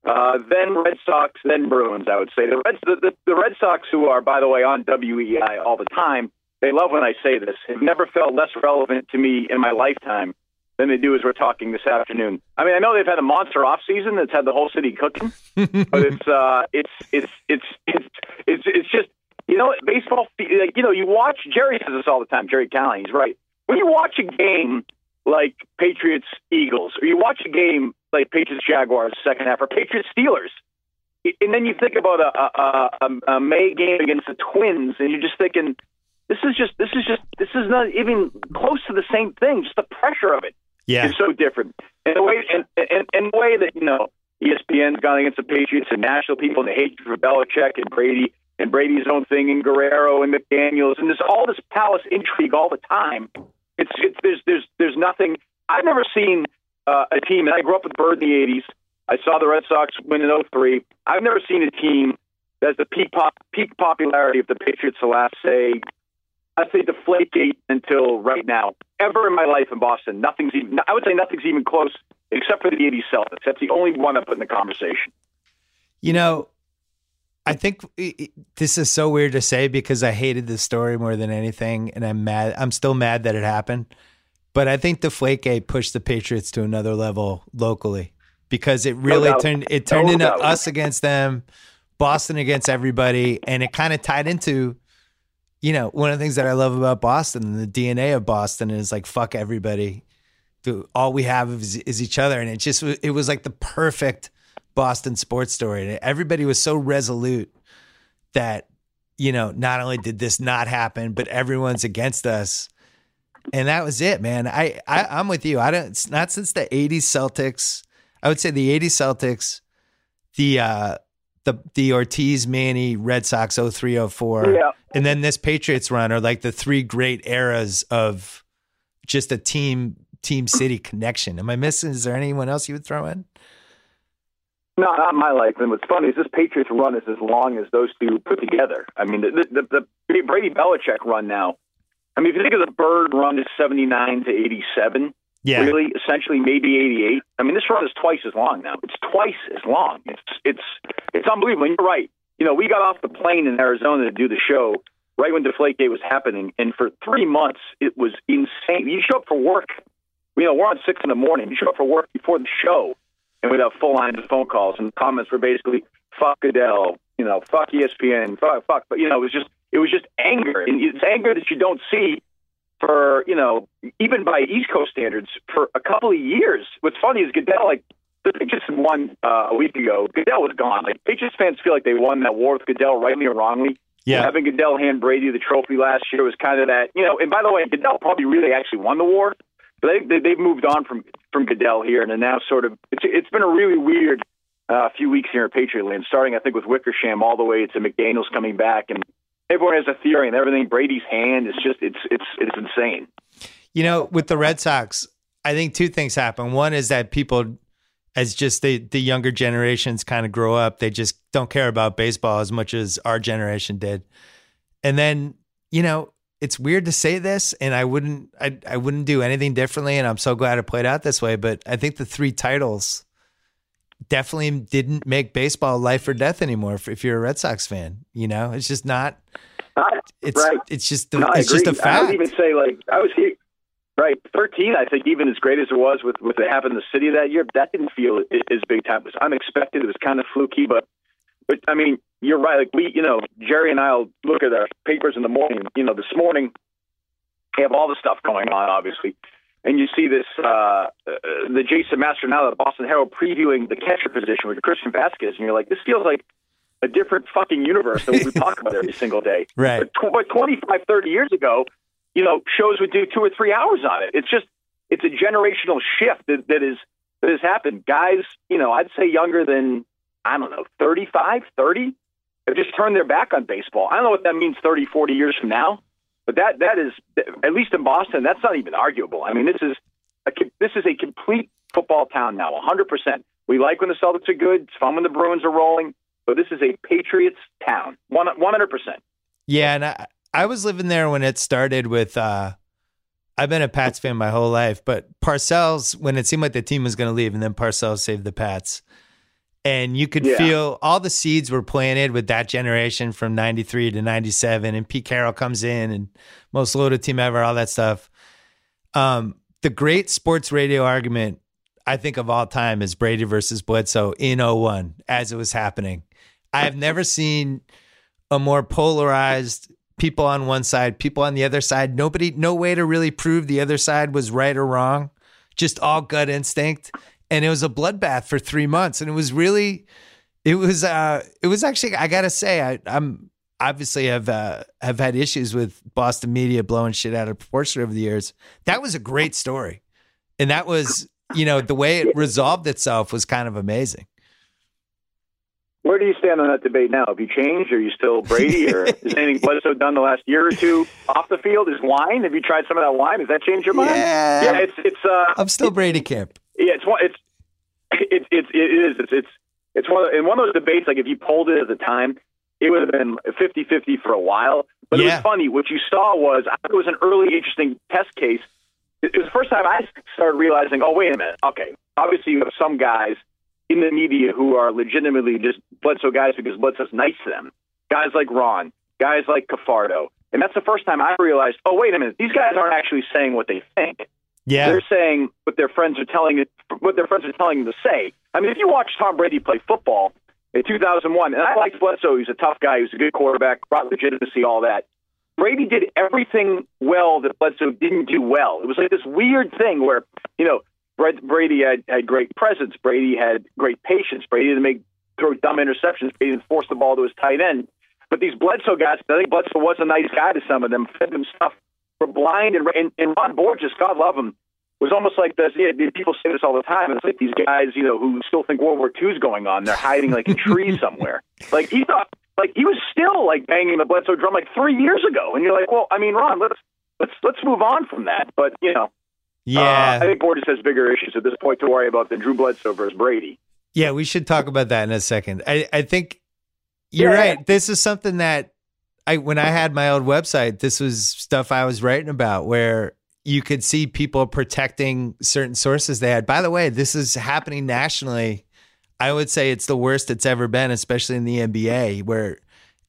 uh, then Red Sox, then Bruins. I would say the Red the, the, the Red Sox, who are by the way on WEEI all the time, they love when I say this. Have never felt less relevant to me in my lifetime than they do as we're talking this afternoon. I mean, I know they've had a monster off season that's had the whole city cooking, but it's uh, it's it's it's it's it's it's just you know baseball. Like, you know, you watch Jerry says this all the time. Jerry Callahan, he's right. When you watch a game like Patriots Eagles, or you watch a game like Patriots Jaguars second half, or Patriots Steelers, and then you think about a, a, a, a May game against the Twins, and you're just thinking, this is just this is just this is not even close to the same thing. Just the pressure of it Yeah. is so different. And the way and, and, and the way that you know ESPN's gone against the Patriots and national people and the hatred for Belichick and Brady and Brady's own thing and Guerrero and McDaniels and there's all this palace intrigue all the time. It's it's there's there's there's nothing. I've never seen uh, a team. And I grew up with Bird in the '80s. I saw the Red Sox win in '03. I've never seen a team that's the peak pop, peak popularity of the Patriots the last say I'd say Deflategate until right now. Ever in my life in Boston, nothing's even. I would say nothing's even close, except for the '80s Celtics. That's the only one I put in the conversation. You know, I think it, this is so weird to say because I hated the story more than anything, and I'm mad. I'm still mad that it happened, but I think Deflategate pushed the Patriots to another level locally because it really doubt. turned it turned No into doubt. us against them, Boston against everybody, and it kind of tied into. You know, one of the things that I love about Boston, the DNA of Boston is like fuck everybody. All we have is, is each other, and it just it was like the perfect Boston sports story. And everybody was so resolute that, you know, not only did this not happen, but everyone's against us. And that was it, man. I, I I'm with you. I don't it's not since the 80s Celtics. I would say the 80s Celtics, the uh the the Ortiz Manny Red Sox 0304 Yeah. And then this Patriots run are like the three great eras of just a team team city connection. Am I missing? Is there anyone else you would throw in? No, not my life. And what's funny is this Patriots run is as long as those two put together. I mean, the the, the Brady Belichick run now. I mean, if you think of the Bird run is seventy nine to eighty seven. Yeah. Really, essentially, maybe eighty eight. I mean, this run is twice as long now. It's twice as long. It's it's it's unbelievable. And you're right. You know, we got off the plane in Arizona to do the show right when Deflategate was happening, and for three months it was insane. You show up for work. You know, we're on six in the morning. You show up for work before the show, and we'd have full lines of phone calls, and comments were basically "fuck Goodell," you know, "fuck ESPN," "fuck," fuck. But you know, it was just it was just anger, and it's anger that you don't see for you know even by East Coast standards for a couple of years. What's funny is Goodell like the Patriots won uh, a week ago. Goodell was gone. Like Patriots fans feel like they won that war with Goodell, rightly or wrongly. Yeah. Having Goodell hand Brady the trophy last year was kind of that, you know. And by the way, Goodell probably really actually won the war, but they, they, they've moved on from from Goodell here, and are now sort of it's it's been a really weird uh, few weeks here in Patriot land, starting I think with Wickersham all the way to McDaniels coming back, and everyone has a theory and everything. Brady's hand is just it's it's it's insane. You know, with the Red Sox, I think two things happen. One is that people, as just the the younger generations kind of grow up, they just don't care about baseball as much as our generation did. And then, you know, it's weird to say this, and I wouldn't, I, I wouldn't do anything differently. And I'm so glad it played out this way. But I think the three titles definitely didn't make baseball life or death anymore. If, if you're a Red Sox fan, you know, it's just not. It's right. it's just the, No, it's just a agree. I would even say like I was here, right thirteen. I think even as great as it was with with it happened in the city that year, that didn't feel as big time. It was unexpected. It was kind of fluky, but but I mean, you're right. Like we, you know, Jerry and I'll look at our papers in the morning. You know, this morning we have all the stuff going on, obviously. And you see this, uh, uh, the Jason Mastrodonato, the Boston Herald previewing the catcher position with Christian Vazquez, and you're like, this feels like a different fucking universe than what we talk about every single day. Right. But, tw- but 25, 30 years ago, you know, shows would do two or three hours on it. It's just, it's a generational shift that, that is that has happened. Guys, you know, I'd say younger than I don't know, 35, 30, have just turned their back on baseball. I don't know what that means 30, 40 years from now, but that that is at least in Boston, that's not even arguable. I mean, this is a this is a complete football town now, 100%. We like when the Celtics are good. It's fun when the Bruins are rolling, but this is a Patriots town, 100%. Yeah, and I, I was living there when it started with uh I've been a Pats fan my whole life, but Parcells when it seemed like the team was going to leave and then Parcells saved the Pats. And you could Yeah. feel all the seeds were planted with that generation from 93 to 97 and Pete Carroll comes in and most loaded team ever, all that stuff. Um the great sports radio argument I think of all time is Brady versus Bledsoe in 01 as it was happening. I have never seen a more polarized people on one side, people on the other side. Nobody, no way to really prove the other side was right or wrong. Just all gut instinct, and it was a bloodbath for three months. And it was really, it was, uh, it was actually. I gotta say, I, I'm obviously have uh, have had issues with Boston media blowing shit out of proportion over the years. That was a great story, and that was, you know, the way it resolved itself was kind of amazing. Where do you stand on that debate now? Have you changed? Are you still Brady? Or is anything Bledsoe done the last year or two off the field? Is wine? Have you tried some of that wine? Has that changed your mind? Yeah. yeah. It's it's uh, I'm still Brady camp. yeah, it's one. It's it's it's it is it's it's it's one of, in one of those debates. Like if you polled it at the time, it would have been 50-50 for a while. But it was funny. What you saw was I think it was an early interesting test case. It it was the first time I started realizing. Oh wait a minute. Okay, obviously you have some guys in the media who are legitimately just Bledsoe guys because Bledsoe's nice to them. Guys like Ron, guys like Cafardo. And that's the first time I realized, oh, wait a minute, these guys aren't actually saying what they think. Yeah. They're saying what their friends are telling what their friends are telling them to say. I mean, if you watch Tom Brady play football in 2001, and I liked Bledsoe, he's a tough guy, he was a good quarterback, brought legitimacy, all that. Brady did everything well that Bledsoe didn't do well. It was like this weird thing where, you know, Brady had, had great presence. Brady had great patience. Brady didn't make throw dumb interceptions. Brady didn't force the ball to his tight end. But these Bledsoe guys, I think Bledsoe was a nice guy to some of them, fed them stuff, were blind. And, and, and Ron Borges, God love him, was almost like this. Yeah, people say this all the time. It's like these guys, you know, who still think World War II is going on. They're hiding like in trees somewhere. Like he thought, like he was still like banging the Bledsoe drum like three years ago. And you're like, well, I mean, Ron, let's let's let's move on from that. But you know, yeah, uh, I think Borges has bigger issues at this point to worry about than Drew Bledsoe versus Brady. Yeah, we should talk about that in a second. I I think you're yeah. right. This is something that I when I had my old website, this was stuff I was writing about where you could see people protecting certain sources they had. By the way, this is happening nationally. I would say it's the worst it's ever been, especially in the NBA, where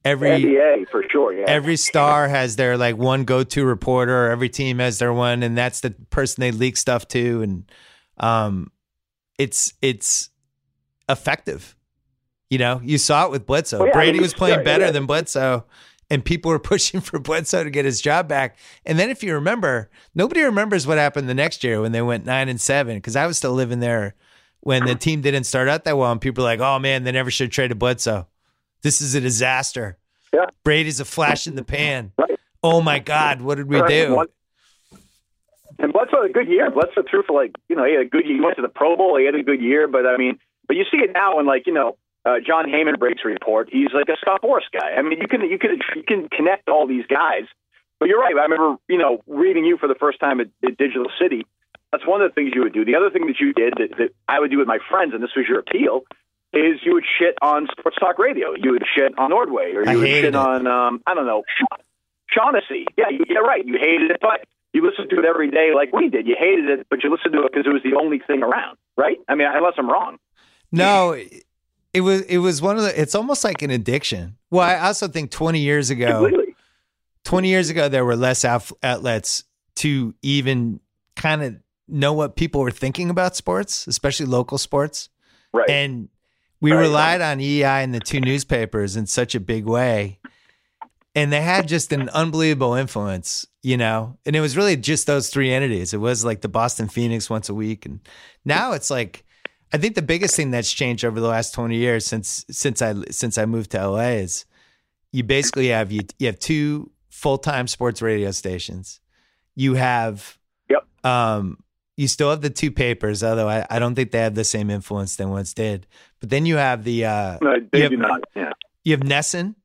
every NBA for sure, yeah. Every star has their like one go-to reporter. Every team has their one, and that's the person they leak stuff to, and um, it's it's effective. You know, you saw it with Bledsoe. Oh, yeah, Brady I mean, was playing better yeah. than Bledsoe, and people were pushing for Bledsoe to get his job back. And then, if you remember, nobody remembers what happened the next year when they went nine and seven because I was still living there when the team didn't start out that well, and people were like, "Oh man, they never should have traded Bledsoe. This is a disaster. Yeah. Brady's a flash in the pan. Right. Oh my God, what did we do?" And Bledsoe had a good year. Bledsoe threw for like you know he had a good year. He went to the Pro Bowl. He had a good year, but I mean, but you see it now when like you know uh, Jon Heyman breaks a report. He's like a Scott Boras guy. I mean, you can you can you can connect all these guys. But you're right. I remember you know reading you for the first time at, at Digital City. That's one of the things you would do. The other thing that you did that, that I would do with my friends, and this was your appeal, is you would shit on sports talk radio. You would shit on Ordway, or you would shit it. on um, I don't know Shaughnessy. Yeah, you, yeah, right. You hated it, but you listened to it every day like we did. You hated it, but you listened to it because it was the only thing around, right? I mean, unless I'm wrong. No, it was it was one of the. It's almost like an addiction. Well, I also think twenty years ago, Completely. twenty years ago, there were less outlets to even kind of know what people were thinking about sports, especially local sports. Right. And we right. relied on EI and the two newspapers in such a big way. And they had just an unbelievable influence, you know. And it was really just those three entities. It was like the Boston Phoenix once a week, and now it's like I think the biggest thing that's changed over the last 20 years since since I since I moved to LA is you basically have you you have two full-time sports radio stations. You have Yep. Um you still have the two papers, although I, I don't think they have the same influence than once did. But then you have the uh no, they have, do not. Yeah. You have NESN,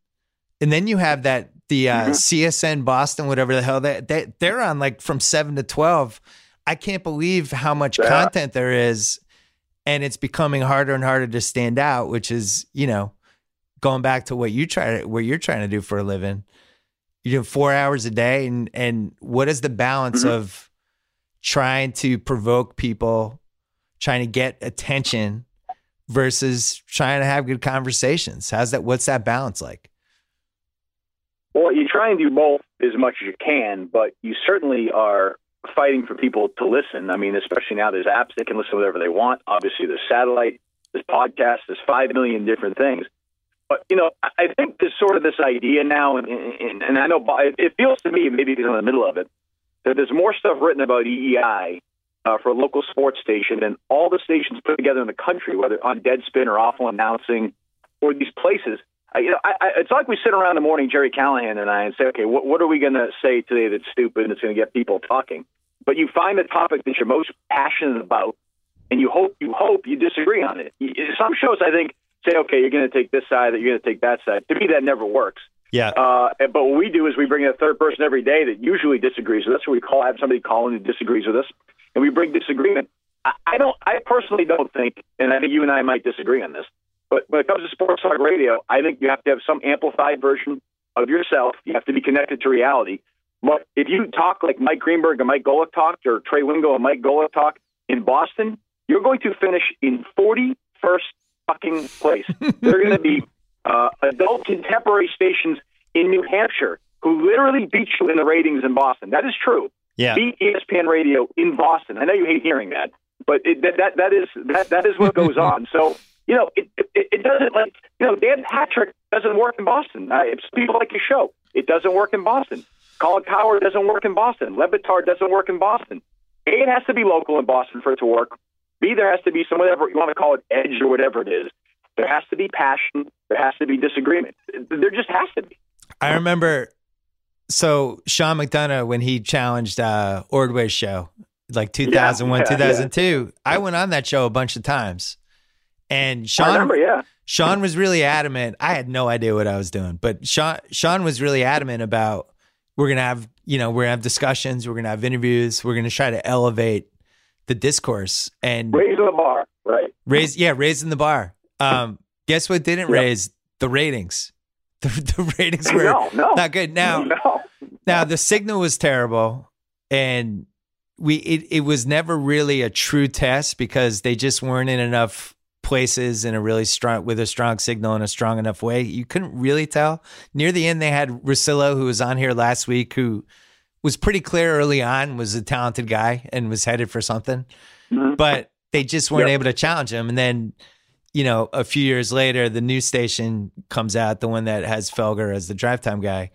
and then you have that the uh, mm-hmm. CSN Boston, whatever the hell they, they they're on like from seven to twelve. I can't believe how much yeah. content there is and it's becoming harder and harder to stand out, which is, you know, going back to what you try to what you're trying to do for a living. You do four hours a day and and what is the balance mm-hmm. of trying to provoke people, trying to get attention versus trying to have good conversations? How's that what's that balance like? Well, you try and do both as much as you can, but you certainly are fighting for people to listen. I mean, especially now there's apps they can listen to whatever they want. Obviously, there's satellite, there's podcasts, there's five million different things. But you know, I think there's sort of this idea now, and, and, and I know it feels to me, maybe because I'm in the middle of it, there's more stuff written about EEI uh, for a local sports station than all the stations put together in the country, whether on Deadspin or Awful Announcing or these places. I, you know, I, I, it's like we sit around in the morning, Jerry Callahan and I, and say, okay, what, what are we going to say today that's stupid and it's going to get people talking? But you find the topic that you're most passionate about, and you hope you hope you disagree on it. Some shows, I think, say, okay, you're going to take this side, that you're going to take that side. To me, that never works. Yeah. Uh, but what we do is we bring in a third person every day that usually disagrees with us. So we call have somebody call in who disagrees with us, and we bring disagreement. I, I don't. I personally don't think, and I think you and I might disagree on this. But when it comes to sports talk radio, I think you have to have some amplified version of yourself. You have to be connected to reality. But if you talk like Mike Greenberg and Mike Golic talked, or Trey Wingo and Mike Golic talk in Boston, you're going to finish in 40, first fucking place. there are going to be uh, adult contemporary stations in New Hampshire who literally beat you in the ratings in Boston. That is true. Yeah. Beat ESPN Radio in Boston. I know you hate hearing that, but it, that, that that is that that is what goes on. So you know, it, it, it doesn't like you know Dan Patrick doesn't work in Boston. It's people like your show. It doesn't work in Boston. Colin Cowherd doesn't work in Boston. Le Batard doesn't work in Boston. A, it has to be local in Boston for it to work. B, there has to be some whatever you want to call it, edge or whatever it is. There has to be passion. There has to be disagreement. There just has to be. I remember. So Sean McDonough, when he challenged uh, Ordway's show, like 2001, yeah, yeah. 2002, I went on that show a bunch of times, and Sean. Remember, yeah. Sean was really adamant. I had no idea what I was doing, but Sean Sean was really adamant about we're gonna have you know we're gonna have discussions, we're gonna have interviews, we're gonna try to elevate the discourse and raise the bar, right? raise yeah raising the bar. Um, guess what didn't Yep. raise the ratings? The, the ratings were No, no. not good. Now no. now the signal was terrible, and we it, it was never really a true test because they just weren't in enough places in a really strong with a strong signal in a strong enough way. You couldn't really tell. Near the end, they had Rosillo, who was on here last week, who was pretty clear early on was a talented guy and was headed for something, Mhm. but they just weren't Yep. able to challenge him. And then you know, a few years later, the new station comes out, the one that has Felger as the drive time guy.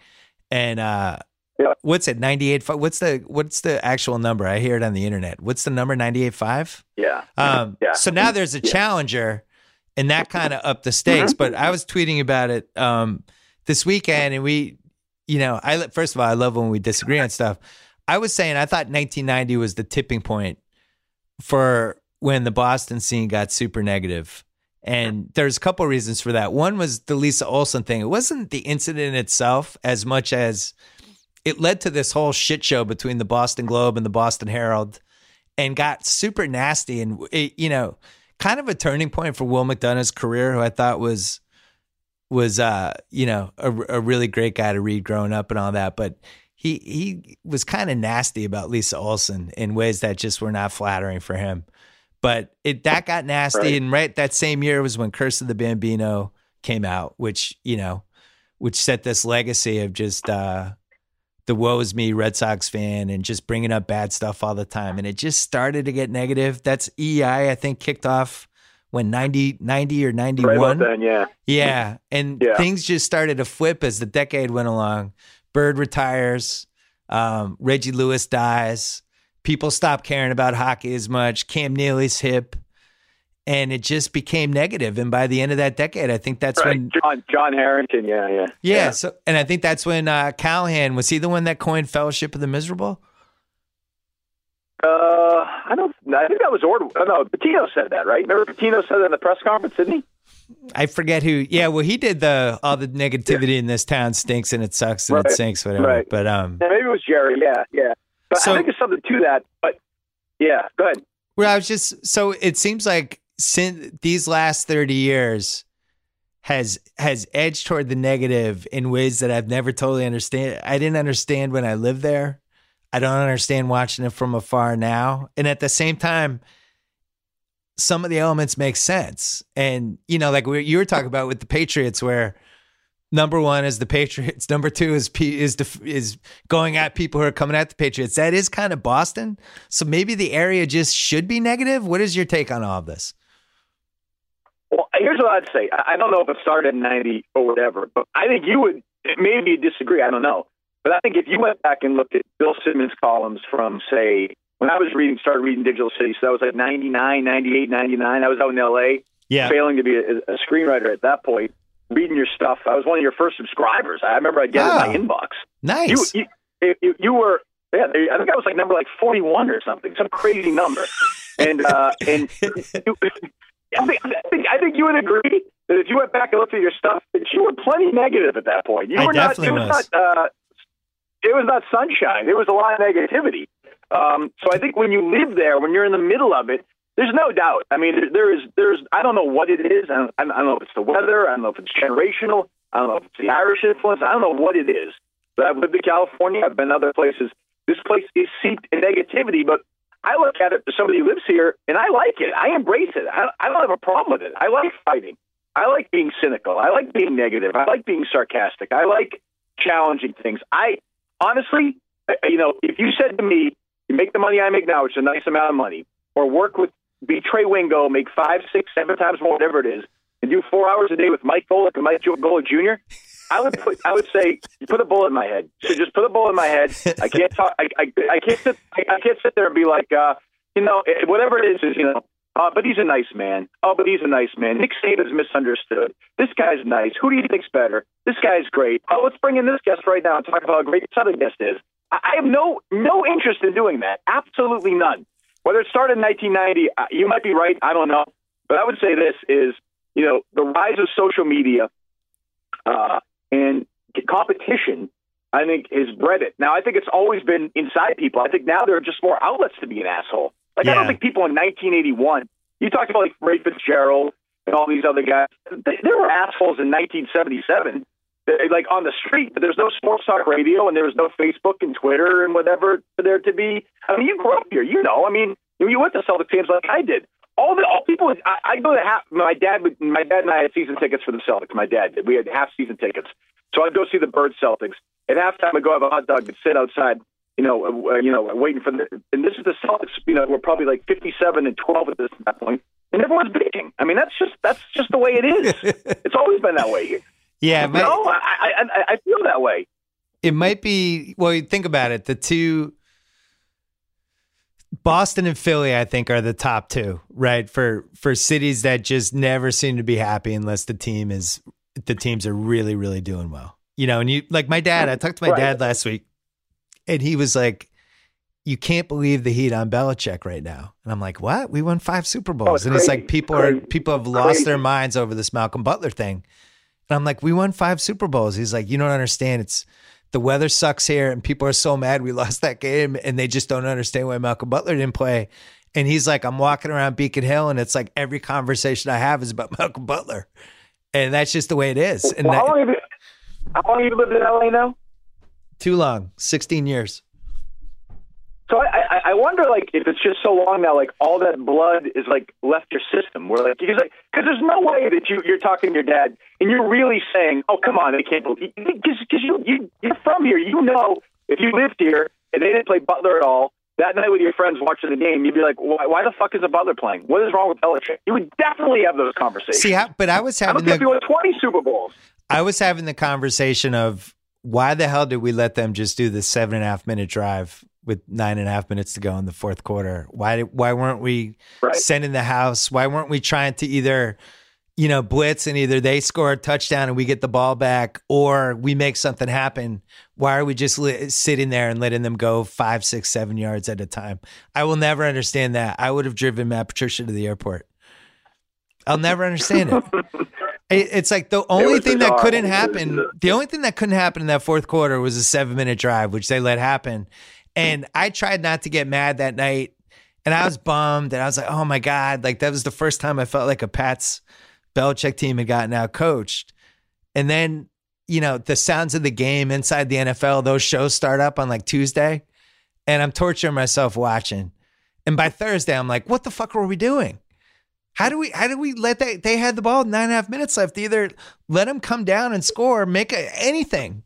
And uh Yeah. what's it, 98 what's the what's the actual number? I hear it on the internet. What's the number 98.5? Yeah. Um Yeah. so now there's a challenger and that kind of upped the stakes. Mm-hmm. But I was tweeting about it um this weekend and we you know, I first of all, I love when we disagree on stuff. I was saying I thought 1990 was the tipping point for when the Boston scene got super negative. And there's a couple of reasons for that. One was the Lisa Olson thing. It wasn't the incident itself as much as it led to this whole shit show between the Boston Globe and the Boston Herald and got super nasty and it, you know, kind of a turning point for Will McDonough's career, who I thought was was uh, you know, a, a really great guy to read growing up and all that, but he he was kind of nasty about Lisa Olson in ways that just were not flattering for him. But it that got nasty, Right. and right that same year was when Curse of the Bambino came out, which you know, which set this legacy of just uh, the woe is me Red Sox fan and just bringing up bad stuff all the time, and it just started to get negative. That's EI, I think, kicked off when 90, 90 or 91 Right then, yeah. Yeah. And Yeah. things just started to flip as the decade went along. Bird retires, um, Reggie Lewis dies, people stopped caring about hockey as much, Cam Neely's hip, and it just became negative. And by the end of that decade, I think that's Right. when John John Harrington, yeah, yeah. yeah, so and I think that's when uh Callahan was he the one that coined Fellowship of the Miserable? Uh, I don't. I think that was Ord. Oh, no, Pitino said that, right? Remember Pitino said that in the press conference, didn't he? I forget who. Yeah, well, he did the all the negativity in this town stinks and it sucks and it sinks, whatever. right. But um, Yeah, maybe it was Jerry. Yeah, yeah. So- I think there's something to that. But yeah, go ahead. Well, I was just so it seems like since these last thirty years has has edged toward the negative in ways that I've never totally understand. I didn't understand when I lived there. I don't understand watching it from afar now. And at the same time, some of the elements make sense. And you know, like we, you were talking about with the Patriots, where number one is the Patriots, number two is P, is def, is going at people who are coming at the Patriots. That is kind of Boston. So maybe the area just should be negative. What is your take on all of this? Well, here's what I'd say. I don't know if it started in '90 or whatever, but I think you would maybe you disagree. I don't know, but I think if you went back and looked at Bill Simmons columns from say when I was reading, started reading Digital City, so that was like '99, '98, '99. I was out in L.A. Yeah. failing to be a, a screenwriter at that point. Reading your stuff, I was one of your first subscribers. I remember I get Oh. it in my inbox. Nice. You, you, you, you were, yeah, I think I was like number like 41 or something, some crazy number. And, uh, and you, I, think, I, think, I think you would agree that if you went back and looked at your stuff, that you were plenty negative at that point. You I were not, it was, was. not, uh, it was not sunshine. There was a lot of negativity. Um, so I think when you live there, when you're in the middle of it, there's no doubt. I mean, there, is, there's, I don't know what it is. I don't, I don't know if it's the weather. I don't know if it's generational. I don't know if it's the Irish influence. I don't know what it is. But I've lived in California. I've been other places. This place is seeped in negativity, but I look at it as somebody who lives here, and I like it. I embrace it. I, I don't have a problem with it. I like fighting. I like being cynical. I like being negative. I like being sarcastic. I like challenging things. I honestly, uh, you know, if you said to me, you make the money I make now, which is a nice amount of money, or work with, be Trey Wingo, make five, six, seven times more, whatever it is, and do four hours a day with Mike Golic and Mike Golic Jr., I would put, I would say, put a bullet in my head. So just put a bullet in my head. I can't talk. I, I, I can't sit. I can't sit there and be like, uh, you know, whatever it is, is you know. Uh, but he's a nice man. Oh, but he's a nice man. Nick Saban's misunderstood. This guy's nice. Who do you think's better? This guy's great. Oh, let's bring in this guest right now and talk about how great this other guest is. I, I have no no interest in doing that. Absolutely none. Whether it started in 1990, uh, you might be right. I don't know. But I would say this is, you know, the rise of social media uh, and competition, I think, has bred it. Now, I think it's always been inside people. I think now there are just more outlets to be an asshole. Like, I don't think people in 1981, you talked about like Ray Fitzgerald and all these other guys, they, there were assholes in 1977. Like on the street, but there's no sports talk radio and there was no Facebook and Twitter and whatever for there to be. I mean, you grew up here, you know. I mean, you went to Celtic games like I did. All the all people, I, I go to half. My dad, would- my dad and I had season tickets for the Celtics. My dad did. We had half season tickets, so I'd go see the Bird Celtics. At halftime, I'd go have a hot dog and sit outside, you know, uh, you know, waiting for the. And this is the Celtics. You know, we're probably like fifty-seven and twelve at this at that point, and everyone's bitching. I mean, that's just that's just the way it is. it's always been that way here. Yeah, might, no, I, I, I, I feel that way. it might be. Well, you think about it. The two, Boston and Philly, I think, are the top two, right? For for cities that just never seem to be happy unless the team is the teams are really, really doing well. You know, and you like my dad. I talked to my Right. dad last week, and he was like, "You can't believe the heat on Belichick right now." And I'm like, "What? We won five Super Bowls." Oh, it's and it's crazy. like people are people have lost their minds over this Malcolm Butler thing. And I'm like, "We won five Super Bowls." He's like, "You don't understand. It's the weather sucks here, and people are so mad we lost that game, and they just don't understand why Malcolm Butler didn't play." And he's like, "I'm walking around Beacon Hill, and it's like every conversation I have is about Malcolm Butler." And that's just the way it is. And Well, that- how long have you, how long have you lived in LA now? too long, 16 years. So I, I, I wonder, like, if it's just so long now, like all that blood is like left your system. Where like, because like, because there's no way that you you're talking to your dad and you're really saying, "Oh, come on, they can't believe," because because you you you're from here. You know, if you lived here and they didn't play Butler at all that night with your friends watching the game, you'd be like, "Why, why the fuck is the Butler playing? What is wrong with Belichick?" You would definitely have those conversations. See, how, but I was I don't having if you the won 20 Super Bowls. I was having the conversation of why the hell did we let them just do the seven and a half minute drive with nine and a half minutes to go in the fourth quarter? Why why weren't we Right. sending the house? Why weren't we trying to either you know blitz and either they score a touchdown and we get the ball back or we make something happen? Why are we just li- sitting there and letting them go five, six, seven yards at a time? I will never understand that. I would have driven Matt Patricia to the airport. I'll never understand it. It- It's like the only thing that couldn't happen. The only thing that couldn't happen in that fourth quarter was a seven minute drive, which they let happen. And I tried not to get mad that night, and I was bummed, and I was like, "Oh my god!" Like that was the first time I felt like a Pats Belichick team had gotten out coached. And then you know the sounds of the game inside the NFL. Those shows start up on like Tuesday, and I'm torturing myself watching. And by Thursday, I'm like, "What the fuck were we doing?" How do we how do we let that they had the ball nine and a half minutes left? Either let them come down and score, make a, anything.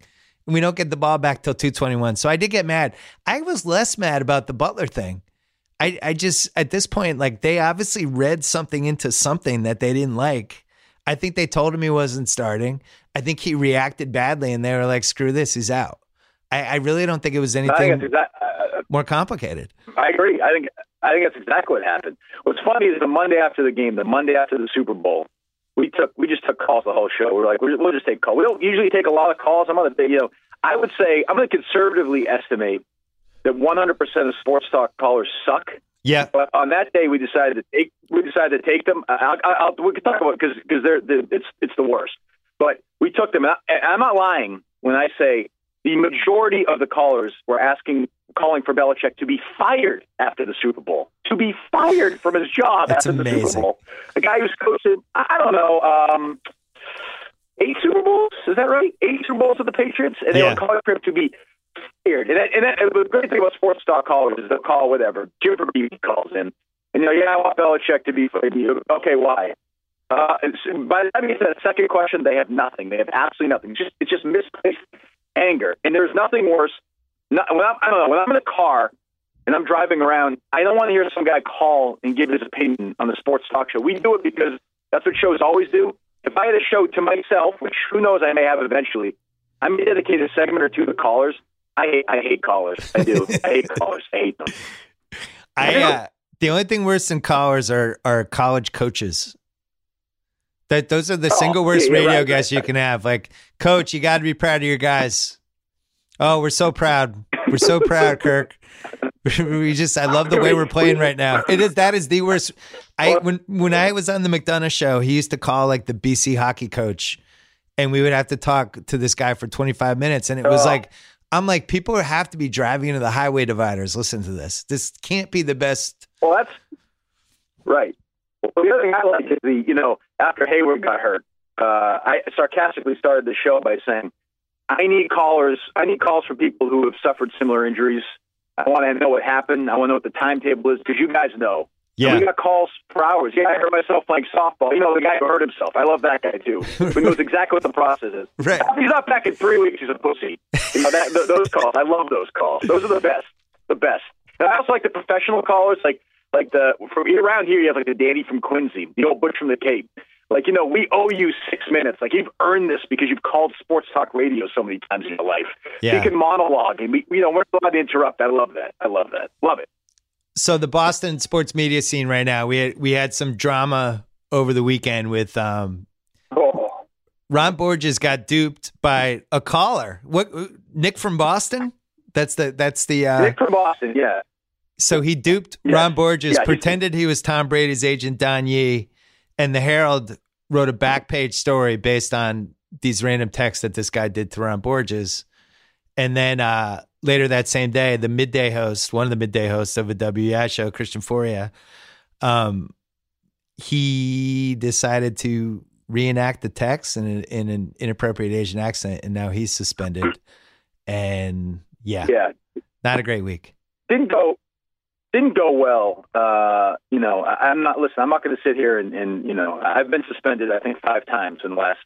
And we don't get the ball back till 221. So I did get mad. I was less mad about the Butler thing. I, I just at this point, like they obviously read something into something that they didn't like. I think they told him he wasn't starting. I think he reacted badly and they were like, screw this, he's out. I, I really don't think it was anything that's uh, more complicated. I agree. I think I think that's exactly what happened. What's funny is the Monday after the game, the Monday after the Super Bowl, we took we just took calls the whole show. We're like, we're, we'll just take calls. We don't usually take a lot of calls. I'm gonna, you know, I would say I'm gonna conservatively estimate that 100 percent of sports talk callers suck. Yeah. But on that day, we decided to take we decided to take them. I'll, I'll, we can talk about because because they're, they're it's it's the worst. But we took them. And I, I'm not lying when I say the majority of the callers were asking, calling for Belichick to be fired after the Super Bowl, to be fired from his job That's after the. Super Bowl. A guy who's coached, I don't know, um, eight Super Bowls. Is that right? Eight Super Bowls with the Patriots, and they Yeah. were calling for him to be fired. And, that, and, that, and the great thing about sports talk callers is they'll call whatever. Jim from calls in. And, you know, yeah, I want Belichick to be fired. Okay, why? Uh, by the time you get to that second question, they have nothing. They have absolutely nothing. Just It's just misplaced anger. And there's nothing worse. Not, when I'm, I don't know, when I'm in a car and I'm driving around, I don't want to hear some guy call and give his opinion on the sports talk show. We do it because that's what shows always do. If I had a show to myself, which who knows I may have eventually, I may dedicate a segment or two to callers. I hate, I hate callers. I do. I hate callers. I hate them. I uh, the only thing worse than callers are are college coaches. That those are the Oh, single worst yeah, radio right, guests you can have. Like, coach, you got to be proud of your guys. Oh, we're so proud. We're so proud, Kirk. we just I love the way we're playing right now. It is that is the worst. I when when I was on the McDonough show, he used to call like the BC hockey coach, and we would have to talk to this guy for 25 minutes, and it was like I'm like people have to be driving into the highway dividers. Listen to this. This can't be the best. Well, that's right. Well, the other thing I like is the, you know, after Hayward got hurt, uh, I sarcastically started the show by saying, I need callers. I need calls from people who have suffered similar injuries. I want to know what happened. I want to know what the timetable is because you guys know. Yeah. And we got calls for hours. Yeah, I hurt myself playing softball. You know, the guy who hurt himself. I love that guy too. Who knows exactly what the process is. Right. He's not back in three weeks. He's a pussy. You know, that, th- those calls. I love those calls. Those are the best. The best. And I also like the professional callers, like like the from around here. You have like the Danny from Quincy, the old butch from the Cape. Like you know, we owe you six minutes. Like you've earned this because you've called sports talk radio so many times in your life. Yeah. You can monologue, and we, you know, we're allowed to interrupt. I love that. I love that. Love it. so the Boston sports media scene right now, we had we had some drama over the weekend with um, Oh, Ron Borges got duped by a caller. What Nick from Boston? That's the that's the uh, Nick from Boston. Yeah. so he duped. Ron Borges, Yeah, pretended he was Tom Brady's agent Don Yee, and the Herald wrote a back page story based on these random texts that this guy did to Ron Borges. And then uh, later that same day, the midday host, one of the midday hosts of a WEEI show, Christian Fauria, um, he decided to reenact the text in, a, in an inappropriate Asian accent, and now he's suspended. And yeah, Yeah. not a great week. didn't go didn't go well. Uh, you know, I, I'm not listen. I'm not going to sit here and, and you know, I've been suspended. I think five times in the last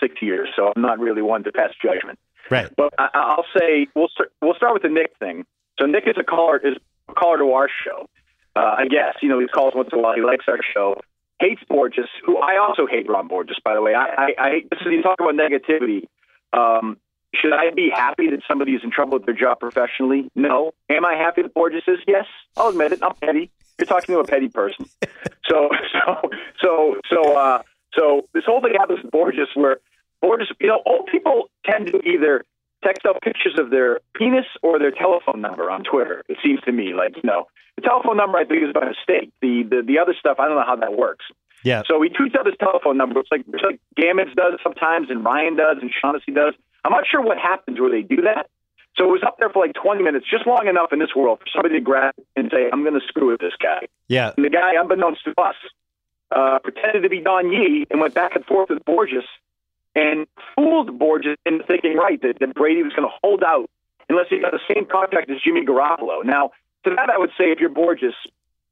six years, so I'm not really one to pass judgment. Right. But I, I'll say we'll start, we'll start with the Nick thing. So Nick is a caller is a caller to our show. Uh, I guess you know he calls once in a while. He likes our show. Hates Borges, who I also hate Ron Borges. By the way, I I, I this is you talk about negativity. Um, should I be happy that somebody is in trouble with their job professionally? No. Am I happy that Borges is? Yes. I'll admit it. I'm petty. You're talking to a petty person. So so so so uh, so this whole thing happens with Borges where Borges, you know, old people tend to either text out pictures of their penis or their telephone number on Twitter. It seems to me like you know the telephone number I think is by mistake. The the the other stuff I don't know how that works. Yeah. So he tweets out his telephone number. It's like it's like Gammons does sometimes, and Ryan does, and Shaughnessy does. I'm not sure what happens where they do that. So it was up there for like 20 minutes, just long enough in this world for somebody to grab and say, "I'm going to screw with this guy." Yeah. And the guy, unbeknownst to us, uh, pretended to be Don Yee and went back and forth with Borges and fooled Borges into thinking right that, that Brady was going to hold out unless he got the same contract as Jimmy Garoppolo. Now, to that, I would say if you're Borges,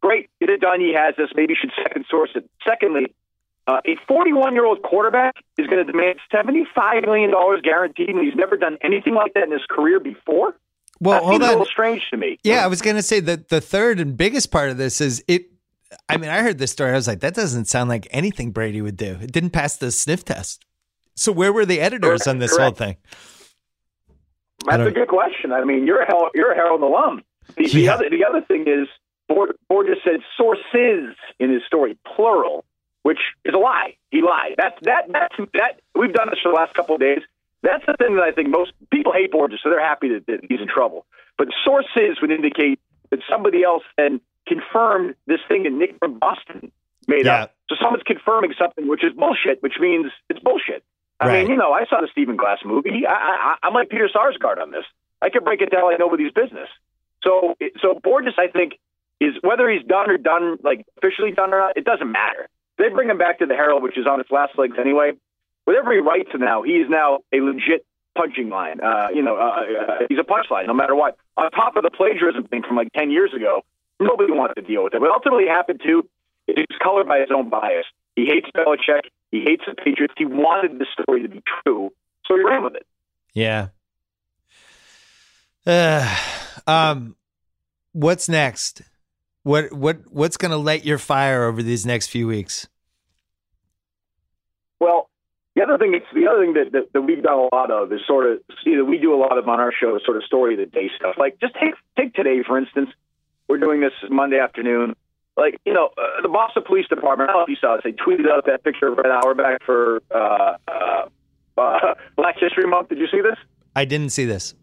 great that Don Yee has this. Maybe you should second source it. Secondly, uh, a 41 year old quarterback is going to demand $75 million guaranteed, and he's never done anything like that in his career before. Well, that hold seems a little strange to me. Yeah, I was going to say that the third and biggest part of this is it. I mean, I heard this story. I was like, that doesn't sound like anything Brady would do. It didn't pass the sniff test. So where were the editors Correct, on this whole thing? That's a good question. I mean, you're a Herald, you're a Herald alum. The, the other the other thing is Bor- Borges said sources in his story, plural, which is a lie. He lied. That's that that's that. We've done this for the last couple of days. That's the thing that I think most people hate Borges, so they're happy that, that he's in trouble. But sources would indicate that somebody else then confirmed this thing that Nick from Boston made Yeah. up. So someone's confirming something which is bullshit, which means it's bullshit. I Right. mean, you know, I saw the Stephen Glass movie. I, I, I'm like Peter Sarsgaard on this. I can break it down like nobody's business. So, so Borges, I think, is whether he's done or done, like officially done or not, it doesn't matter. They bring him back to the Herald, which is on its last legs anyway. Whatever he writes now, he is now a legit punching line. Uh, you know, uh, uh, he's a punchline no matter what. On top of the plagiarism thing from like ten years ago, nobody wants to deal with it. What ultimately happened too is he's colored by his own bias. He hates Belichick. He hates the Patriots. He wanted the story to be true, so he ran with it. Yeah. Uh, um, what's next? What what what's going to light your fire over these next few weeks? Well, the other thing, it's the other thing that, that, that we've done a lot of is sort of see that we do a lot of on our show sort of story of the day stuff. Like just take take today for instance. We're doing this Monday afternoon. Like you know, uh, the Boston Police Department. I don't know if you saw this. They tweeted out that picture of Red Auerbach for uh, uh, uh, Black History Month. Did you see this? I didn't see this.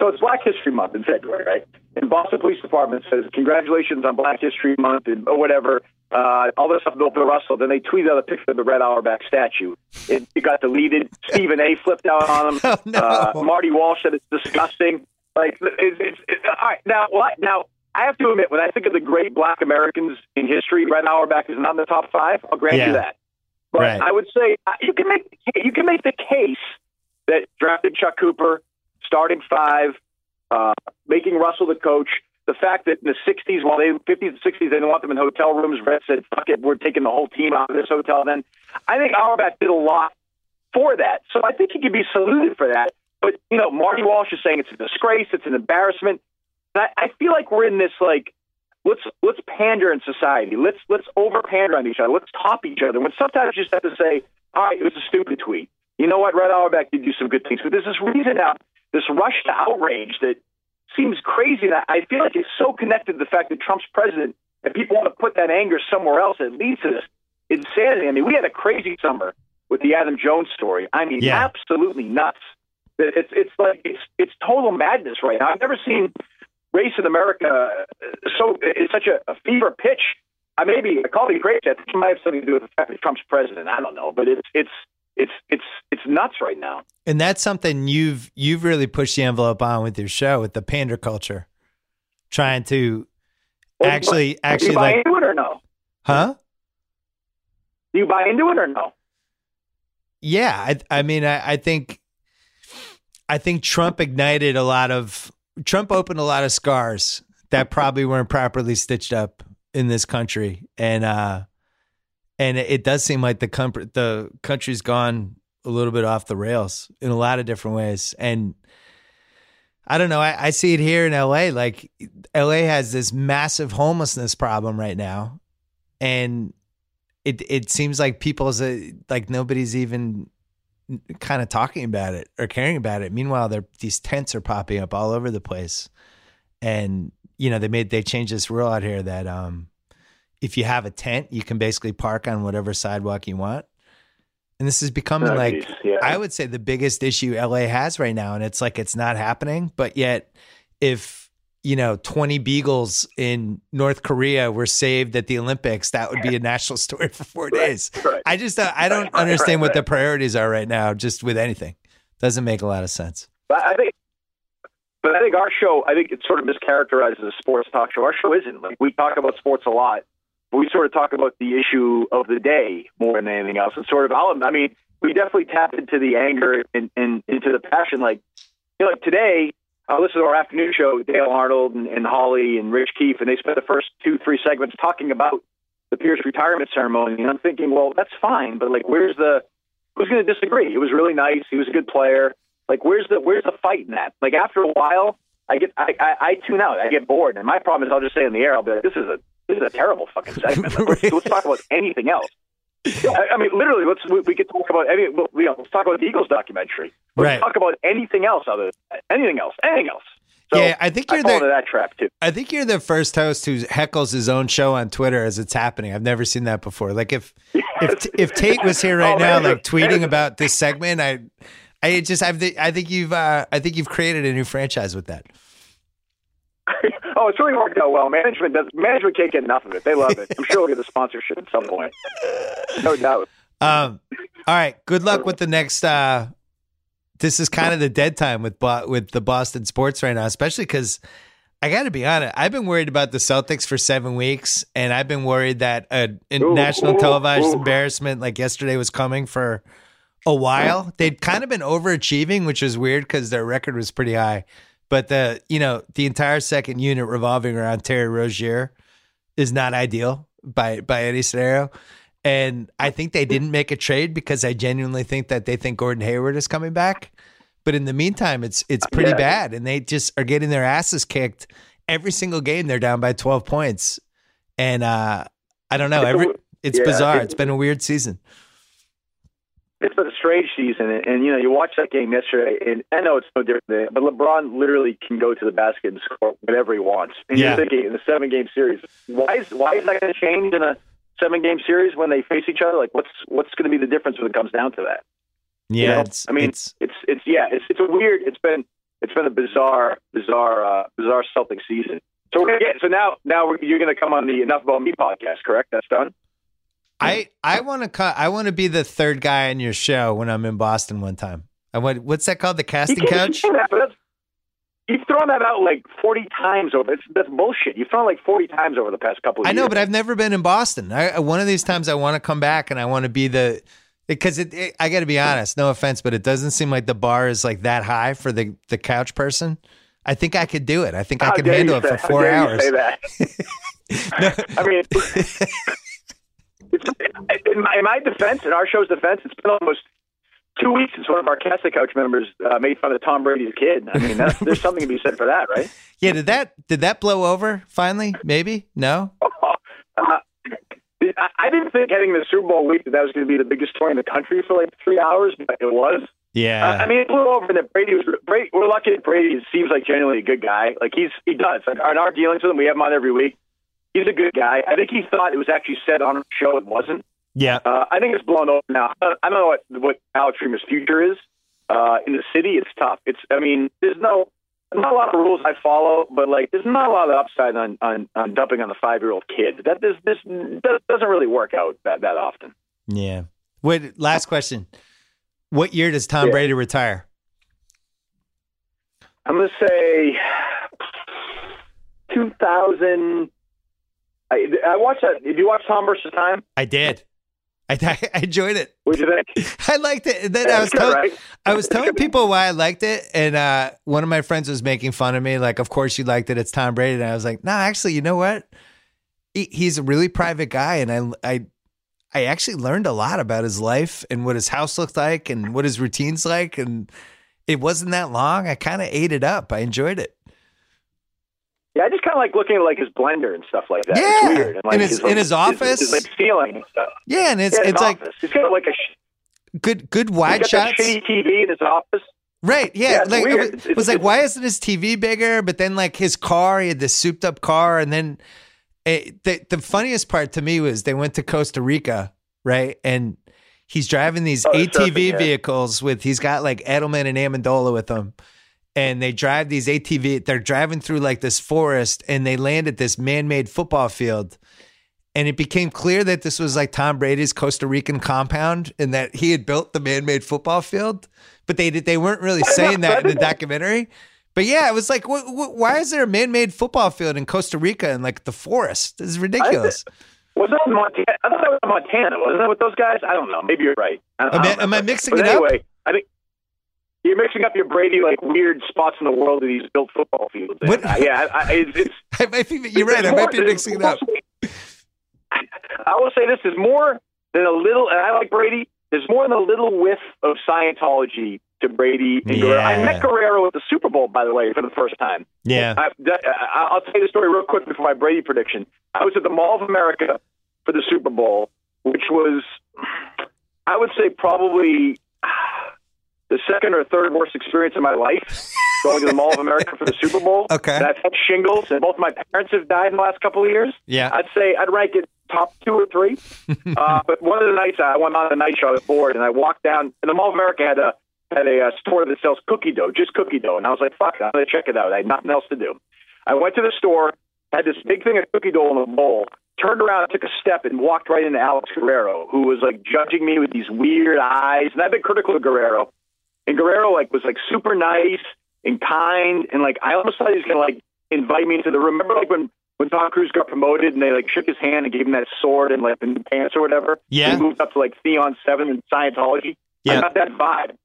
So it's Black History Month in February, right? And Boston Police Department says, "Congratulations on Black History Month," and or whatever. Uh, all this stuff about Bill Russell. Then they tweeted out a picture of the Red Auerbach statue. It, it got deleted. Stephen A. flipped out on him. Oh, no. uh, Marty Walsh said it's disgusting. Like, it's, it's, it's, all right now. What now? I have to admit, when I think of the great Black Americans in history, Red Auerbach is not in the top five. I'll grant Yeah. you that. But Right. I would say uh, you can make you can make the case that drafted Chuck Cooper, starting five, uh, making Russell the coach. The fact that in the 60s, while they 50s and 60s, they didn't want them in hotel rooms. Red said, "Fuck it, we're taking the whole team out of this hotel." Then I think Auerbach did a lot for that, so I think he could be saluted for that. But you know, Marty Walsh is saying it's a disgrace, it's an embarrassment. I, I feel like we're in this like let's let's pander in society. Let's let's over pander on each other. Let's top each other. When sometimes you just have to say, "All right, it was a stupid tweet." You know what? Red Auerbach did do some good things, but there's this reason now, this rush to outrage that seems crazy. And I I feel like it's so connected to the fact that Trump's president, and people want to put that anger somewhere else. It leads to this insanity. I mean, we had a crazy summer with the Adam Jones story. I mean, Yeah. absolutely nuts. It's it's like it's it's total madness right now. I've never seen race in America uh, so it's such a, a fever pitch. I maybe I call it crazy. I think it might have something to do with the fact that Trump's president. I don't know, but it's it's it's it's it's nuts right now. And that's something you've you've really pushed the envelope on with your show with the pander culture, trying to actually Do actually you buy like, into it or no? huh? Do you buy into it or no? Yeah, I, I mean, I, I think, I think Trump ignited a lot of Trump opened a lot of scars that probably weren't properly stitched up in this country, and uh, and it, does seem like the com- the country's gone a little bit off the rails in a lot of different ways, and. I don't know. I, I see it here in LA. Like LA has this massive homelessness problem right now. And it it seems like people's uh, like nobody's even kind of talking about it or caring about it. Meanwhile, there these tents are popping up all over the place, and you know they made they changed this rule out here that um if you have a tent, you can basically park on whatever sidewalk you want. And this is becoming Oh, like geez, yeah. I would say the biggest issue LA has right now, and it's like it's not happening. But yet, if you know, 20 beagles in North Korea were saved at the Olympics, that would be a national story for four days. right. I just, uh, I don't Right, right, understand right, what the priorities are right now, just with anything. Doesn't make a lot of sense. But I think, but I think our show, I think it sort of mischaracterizes a sports talk show. Our show isn't. Like we talk about sports a lot, but we sort of talk about the issue of the day more than anything else. And sort of, I'll, mean, we definitely tap into the anger and, and into the passion. Like, you know, like today, I listened to our afternoon show, with Dale Arnold and, and Holley and Rich Keefe, and they spent the first two, three segments talking about the Pierce retirement ceremony. And I'm thinking, well, that's fine, but like, where's the who's going to disagree? It was really nice. He was a good player. Like, where's the where's the fight in that? Like, after a while, I get I, I, I tune out. I get bored. And my problem is, I'll just say in the air, I'll be like, this is a this is a terrible fucking segment. Like, let's, let's talk about anything else. I, I mean, literally, let's we, we could talk about any. well, You know, let's talk about the Eagles documentary. Let's Right. talk about anything else other anything else, anything else. So Yeah, I think you're fall the- that trap too. I think you're the first host who heckles his own show on Twitter as it's happening. I've never seen that before. Like if if if Tate was here right Oh, now, like tweeting about this segment, I I just I think I think you've uh, I think you've created a new franchise with that. oh, it's really worked out well. Management does. Management can't get enough of it. They love it. I'm sure we'll get the sponsorship at some point. No doubt. Um, all right. Good luck with the next. Uh, this is kind of the dead time with Bo- with the Boston sports right now, especially because I got to be honest. I've been worried about the Celtics for seven weeks, and I've been worried that a, a Ooh, national ooh, televised ooh. embarrassment like yesterday was coming for a while. They'd kind of been overachieving, which was weird because their record was pretty high. But the you know the entire second unit revolving around Terry Rozier is not ideal by by any scenario. And I think they didn't make a trade because I genuinely think that they think Gordon Hayward is coming back. But in the meantime, it's it's pretty Yeah. bad, and they just are getting their asses kicked every single game. They're down by twelve points, and uh, I don't know. It's Every it's yeah, bizarre. it- it's been a weird season. It's been a strange season, and, and you know, you watch that game yesterday, and I know it's no different, than, but LeBron literally can go to the basket and score whatever he wants. And Yeah. you're thinking in the seven game series, why is why is that going to change in a seven game series when they face each other? Like, what's what's going to be the difference when it comes down to that? Yeah, You know? it's, I mean, it's it's it's yeah, it's it's a weird. It's been it's been a bizarre, bizarre, uh, bizarre Celtic season. So we're gonna get so now now we're, you're gonna come on the Enough About Me podcast, correct? That's done. I I want to cut. I want to be the third guy on your show when I'm in Boston one time. I want what's that called? The casting couch. you've thrown that out like forty times over. It's, that's bullshit. You've thrown it like forty times over the past couple. of I know, years. but I've never been in Boston. I, I- one of these times I want to come back and I want to be the because it, it- I got to be honest. No offense, but it doesn't seem like the bar is like that high for the the couch person. I think I could do it. I think I How can dare handle it for say- four hours. that? I mean, in, my, in my defense, in our show's defense, it's been almost two weeks since one of our Cast the Couch members uh, made fun of Tom Brady's kid. I mean, that's, there's something to be said for that, right? Yeah, did that did that blow over finally? Maybe no. Uh, I didn't think heading the Super Bowl week that that was going to be the biggest story in the country for like three hours, but it was. Yeah, Uh, I mean, it blew over and that Brady was. Brady, we're lucky that Brady seems like genuinely a good guy. Like he's he does. Like in our dealings with him, we have him on every week. He's a good guy. I think he thought it was actually said on a show. It wasn't. yeah. Uh, I think it's blown over now. I don't know what what Alex Reimer's future is uh, in the city. It's tough. It's. I mean, there's no. Not a lot of rules I follow, but like there's not a lot of upside on on, on dumping on the five year old kid. That this this doesn't really work out that that often. Yeah. Wait, last question. What year does Tom Yeah. Brady retire? I'm gonna say 2000. I, I watched that. Did you watch Tom versus Time? I did. I, I enjoyed it. What did you think? I liked it. And then Yeah, I was good, telling, right? I was telling people why I liked it, and uh, one of my friends was making fun of me. Like, of course you liked it. It's Tom Brady, and I was like, no, actually, you know what? He, he's a really private guy, and I, I, I actually learned a lot about his life and what his house looked like and what his routines like, and it wasn't that long. I kind of ate it up. I enjoyed it. Yeah, I just kind of like looking at like his blender and stuff like that. Yeah, it's weird. And, like, in his- in his office. his, like ceiling and stuff. Yeah, and it's Yeah, it's like office. he's got like a sh- good good he's wide that shitty TV in his office. Right. Yeah. Yeah, like weird. it was, it was like, why isn't his TV bigger? But then like his car, he had this souped up car, and then it, the the funniest part to me was they went to Costa Rica, right? And he's driving these Oh, ATV surfing, yeah. vehicles with he's got like Edelman and Amendola with him. And they drive these ATV, they're driving through like this forest and they land at this man made football field. And it became clear that this was like Tom Brady's Costa Rican compound and that he had built the man made football field. But they they weren't really saying that in the documentary. But yeah, it was like, wh- wh- why is there a man made football field in Costa Rica in like the forest? This is ridiculous. Was that in Montana? I thought that was in Montana. Wasn't that with those guys? I don't know. Maybe you're right. I don't, Am I- I am I mixing but it up? anyway, I think you're mixing up your Brady like weird spots in the world that he's built football fields. In. What- yeah, I, I, it's, it's I might be, you're right. I might be mixing it up. I will say this is more than a little, and I like Brady. There's more than a little whiff of Scientology to Brady. And Guerrero. I met Guerrero at the Super Bowl, by the way, for the first time. Yeah. I, I, I'll tell you the story real quick before my Brady prediction. I was at the Mall of America for the Super Bowl, which was, I would say, probably the second or third worst experience of my life. Going to the Mall of America for the Super Bowl. Okay. And I've had shingles, and both my parents have died in the last couple of years. Yeah. I'd say I'd rank it top two or three. uh, but one of the nights I went on the night show, I was bored, and I walked down. And the Mall of America had a had a uh, store that sells cookie dough, just cookie dough, and I was like, "Fuck, it, I'm gonna check it out." I had nothing else to do. I went to the store, had this big thing of cookie dough in a bowl, turned around, took a step, and walked right into Alex Guerrero, who was like judging me with these weird eyes. And I've been critical of Guerrero, and Guerrero like was like super nice and kind, and like I almost thought he was gonna like invite me into the room. Remember like when when Tom Cruise got promoted and they like shook his hand and gave him that sword and like the new pants or whatever. Yeah. He moved up to like Thetan Seven in Scientology. Yeah. I got that vibe.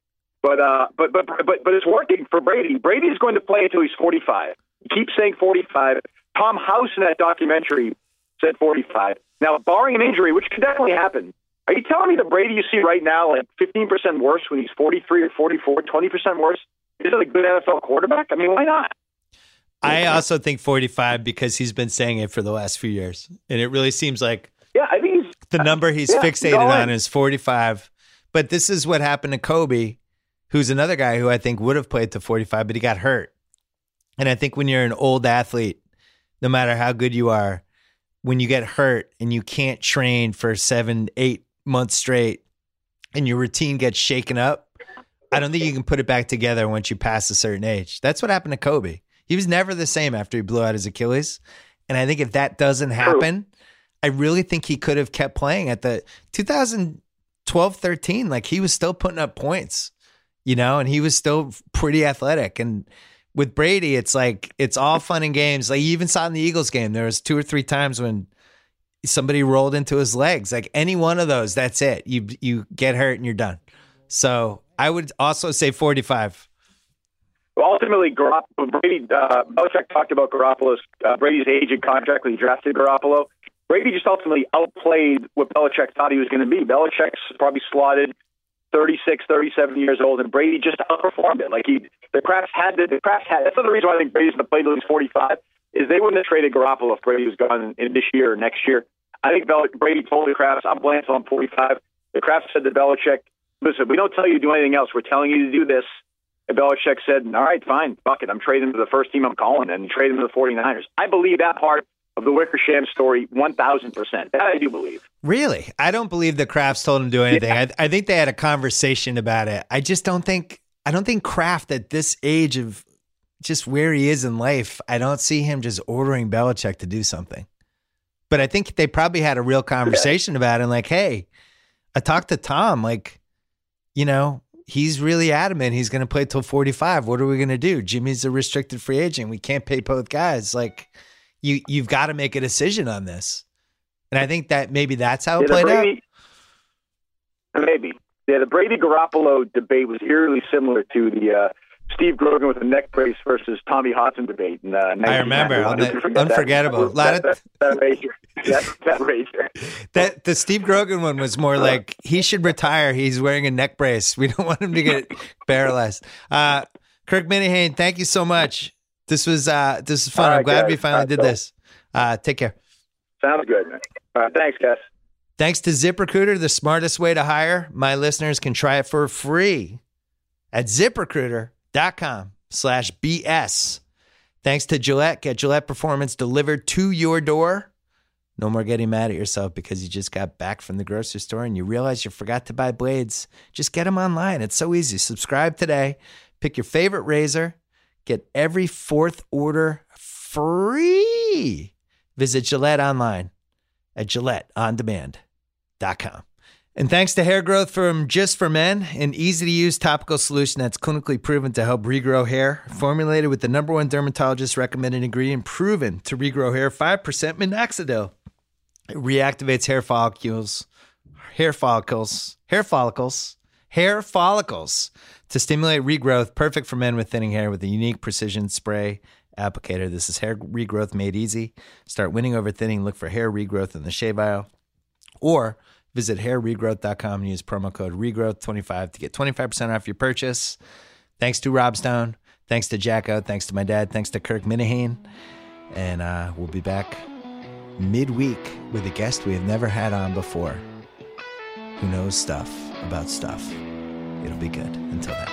But uh, but but but but it's working for Brady. Brady is going to play until he's 45. He keeps saying 45. Tom House in that documentary said 45. Now, barring an injury, which could definitely happen, are you telling me the Brady you see right now, like 15% worse when he's 43 or 44, 20% worse, is it a good NFL quarterback? I mean, why not? I also think 45 because he's been saying it for the last few years. And it really seems like Yeah, I think the number he's yeah, fixated on is 45. But this is what happened to Kobe, who's another guy who I think would have played to 45, but he got hurt. And I think when you're an old athlete, no matter how good you are, when you get hurt and you can't train for seven, eight months straight and your routine gets shaken up, I don't think you can put it back together once you pass a certain age. That's what happened to Kobe. He was never the same after he blew out his Achilles. And I think if that doesn't happen, I really think he could have kept playing at the 2012 13. Like he was still putting up points, you know, and he was still pretty athletic. And with Brady, it's like it's all fun and games. Like you even saw in the Eagles game, there was two or three times when somebody rolled into his legs. Like any one of those, that's it. You you get hurt and you're done. So I would also say 45. ultimately, Garoppolo, Brady, uh, Belichick talked about Garoppolo's uh, Brady's age and contract when he drafted Garoppolo. Brady just ultimately outplayed what Belichick thought he was going to be. Belichick's probably slotted 36, 37 years old, and Brady just outperformed it. Like he, the Krafts had the, the Krafts had. That's another reason why I think Brady's going to play he's 45. Is they wouldn't have traded Garoppolo if Brady was gone in this year or next year. I think Bel- Brady told the Krafts, "I'm playing until I'm 45." The Krafts said to Belichick, "Listen, we don't tell you to do anything else. We're telling you to do this." And Belichick said, "All right, fine, fuck it. I'm trading to the first team I'm calling, and trade him to the 49ers." I believe that part of the Wickersham story 1,000 percent. That I do believe. Really? I don't believe the Krafts told him to do anything. I, I think they had a conversation about it. I just don't think I don't think Kraft at this age of just where he is in life, I don't see him just ordering Belichick to do something. But I think they probably had a real conversation about it and like, hey, I talked to Tom, like, you know, he's really adamant he's gonna play till 45. What are we gonna do? Jimmy's a restricted free agent. We can't pay both guys. Like you you've got to make a decision on this. And I think that maybe that's how it Yeah, played out. Maybe. Yeah, the Brady Garoppolo debate was eerily similar to the uh, Steve Grogan with a neck brace versus Tommy Hodson debate. In, uh, I remember. 1991. On the- Who can forget that? unforgettable. That, that, that rager. That, that rager. That the Steve Grogan one was more like he should retire. He's wearing a neck brace. We don't want him to get paralyzed. Uh, Kirk Minihane, thank you so much. This was uh, this is fun. All I'm glad guys. we finally All right, did so- this. Uh, take care. Sounds good, man. All right, thanks, guys. Thanks to ZipRecruiter, the smartest way to hire. My listeners can try it for free at ziprecruiter.com slash BS. Thanks to Gillette. Get Gillette Performance delivered to your door. No more getting mad at yourself because you just got back from the grocery store and you realize you forgot to buy blades. Just get them online. It's so easy. Subscribe today. Pick your favorite razor. Get every fourth order free. Visit Gillette online at GilletteOnDemand.com. And thanks to Hair Growth from Just for Men, an easy to use topical solution that's clinically proven to help regrow hair. Formulated with the number one dermatologist recommended ingredient proven to regrow hair 5% minoxidil. It reactivates hair follicles, hair follicles, hair follicles, hair follicles to stimulate regrowth, perfect for men with thinning hair with a unique precision spray applicator. This is hair regrowth made easy. Start winning over thinning. Look for hair regrowth in the shave aisle or visit hairregrowth.com and use promo code regrowth25 to get 25% off your purchase. Thanks to Rob Stone. Thanks to JackO. Thanks to my dad. Thanks to Kirk Minihane. And uh, we'll be back midweek with a guest we have never had on before who knows stuff about stuff. It'll be good. Until then.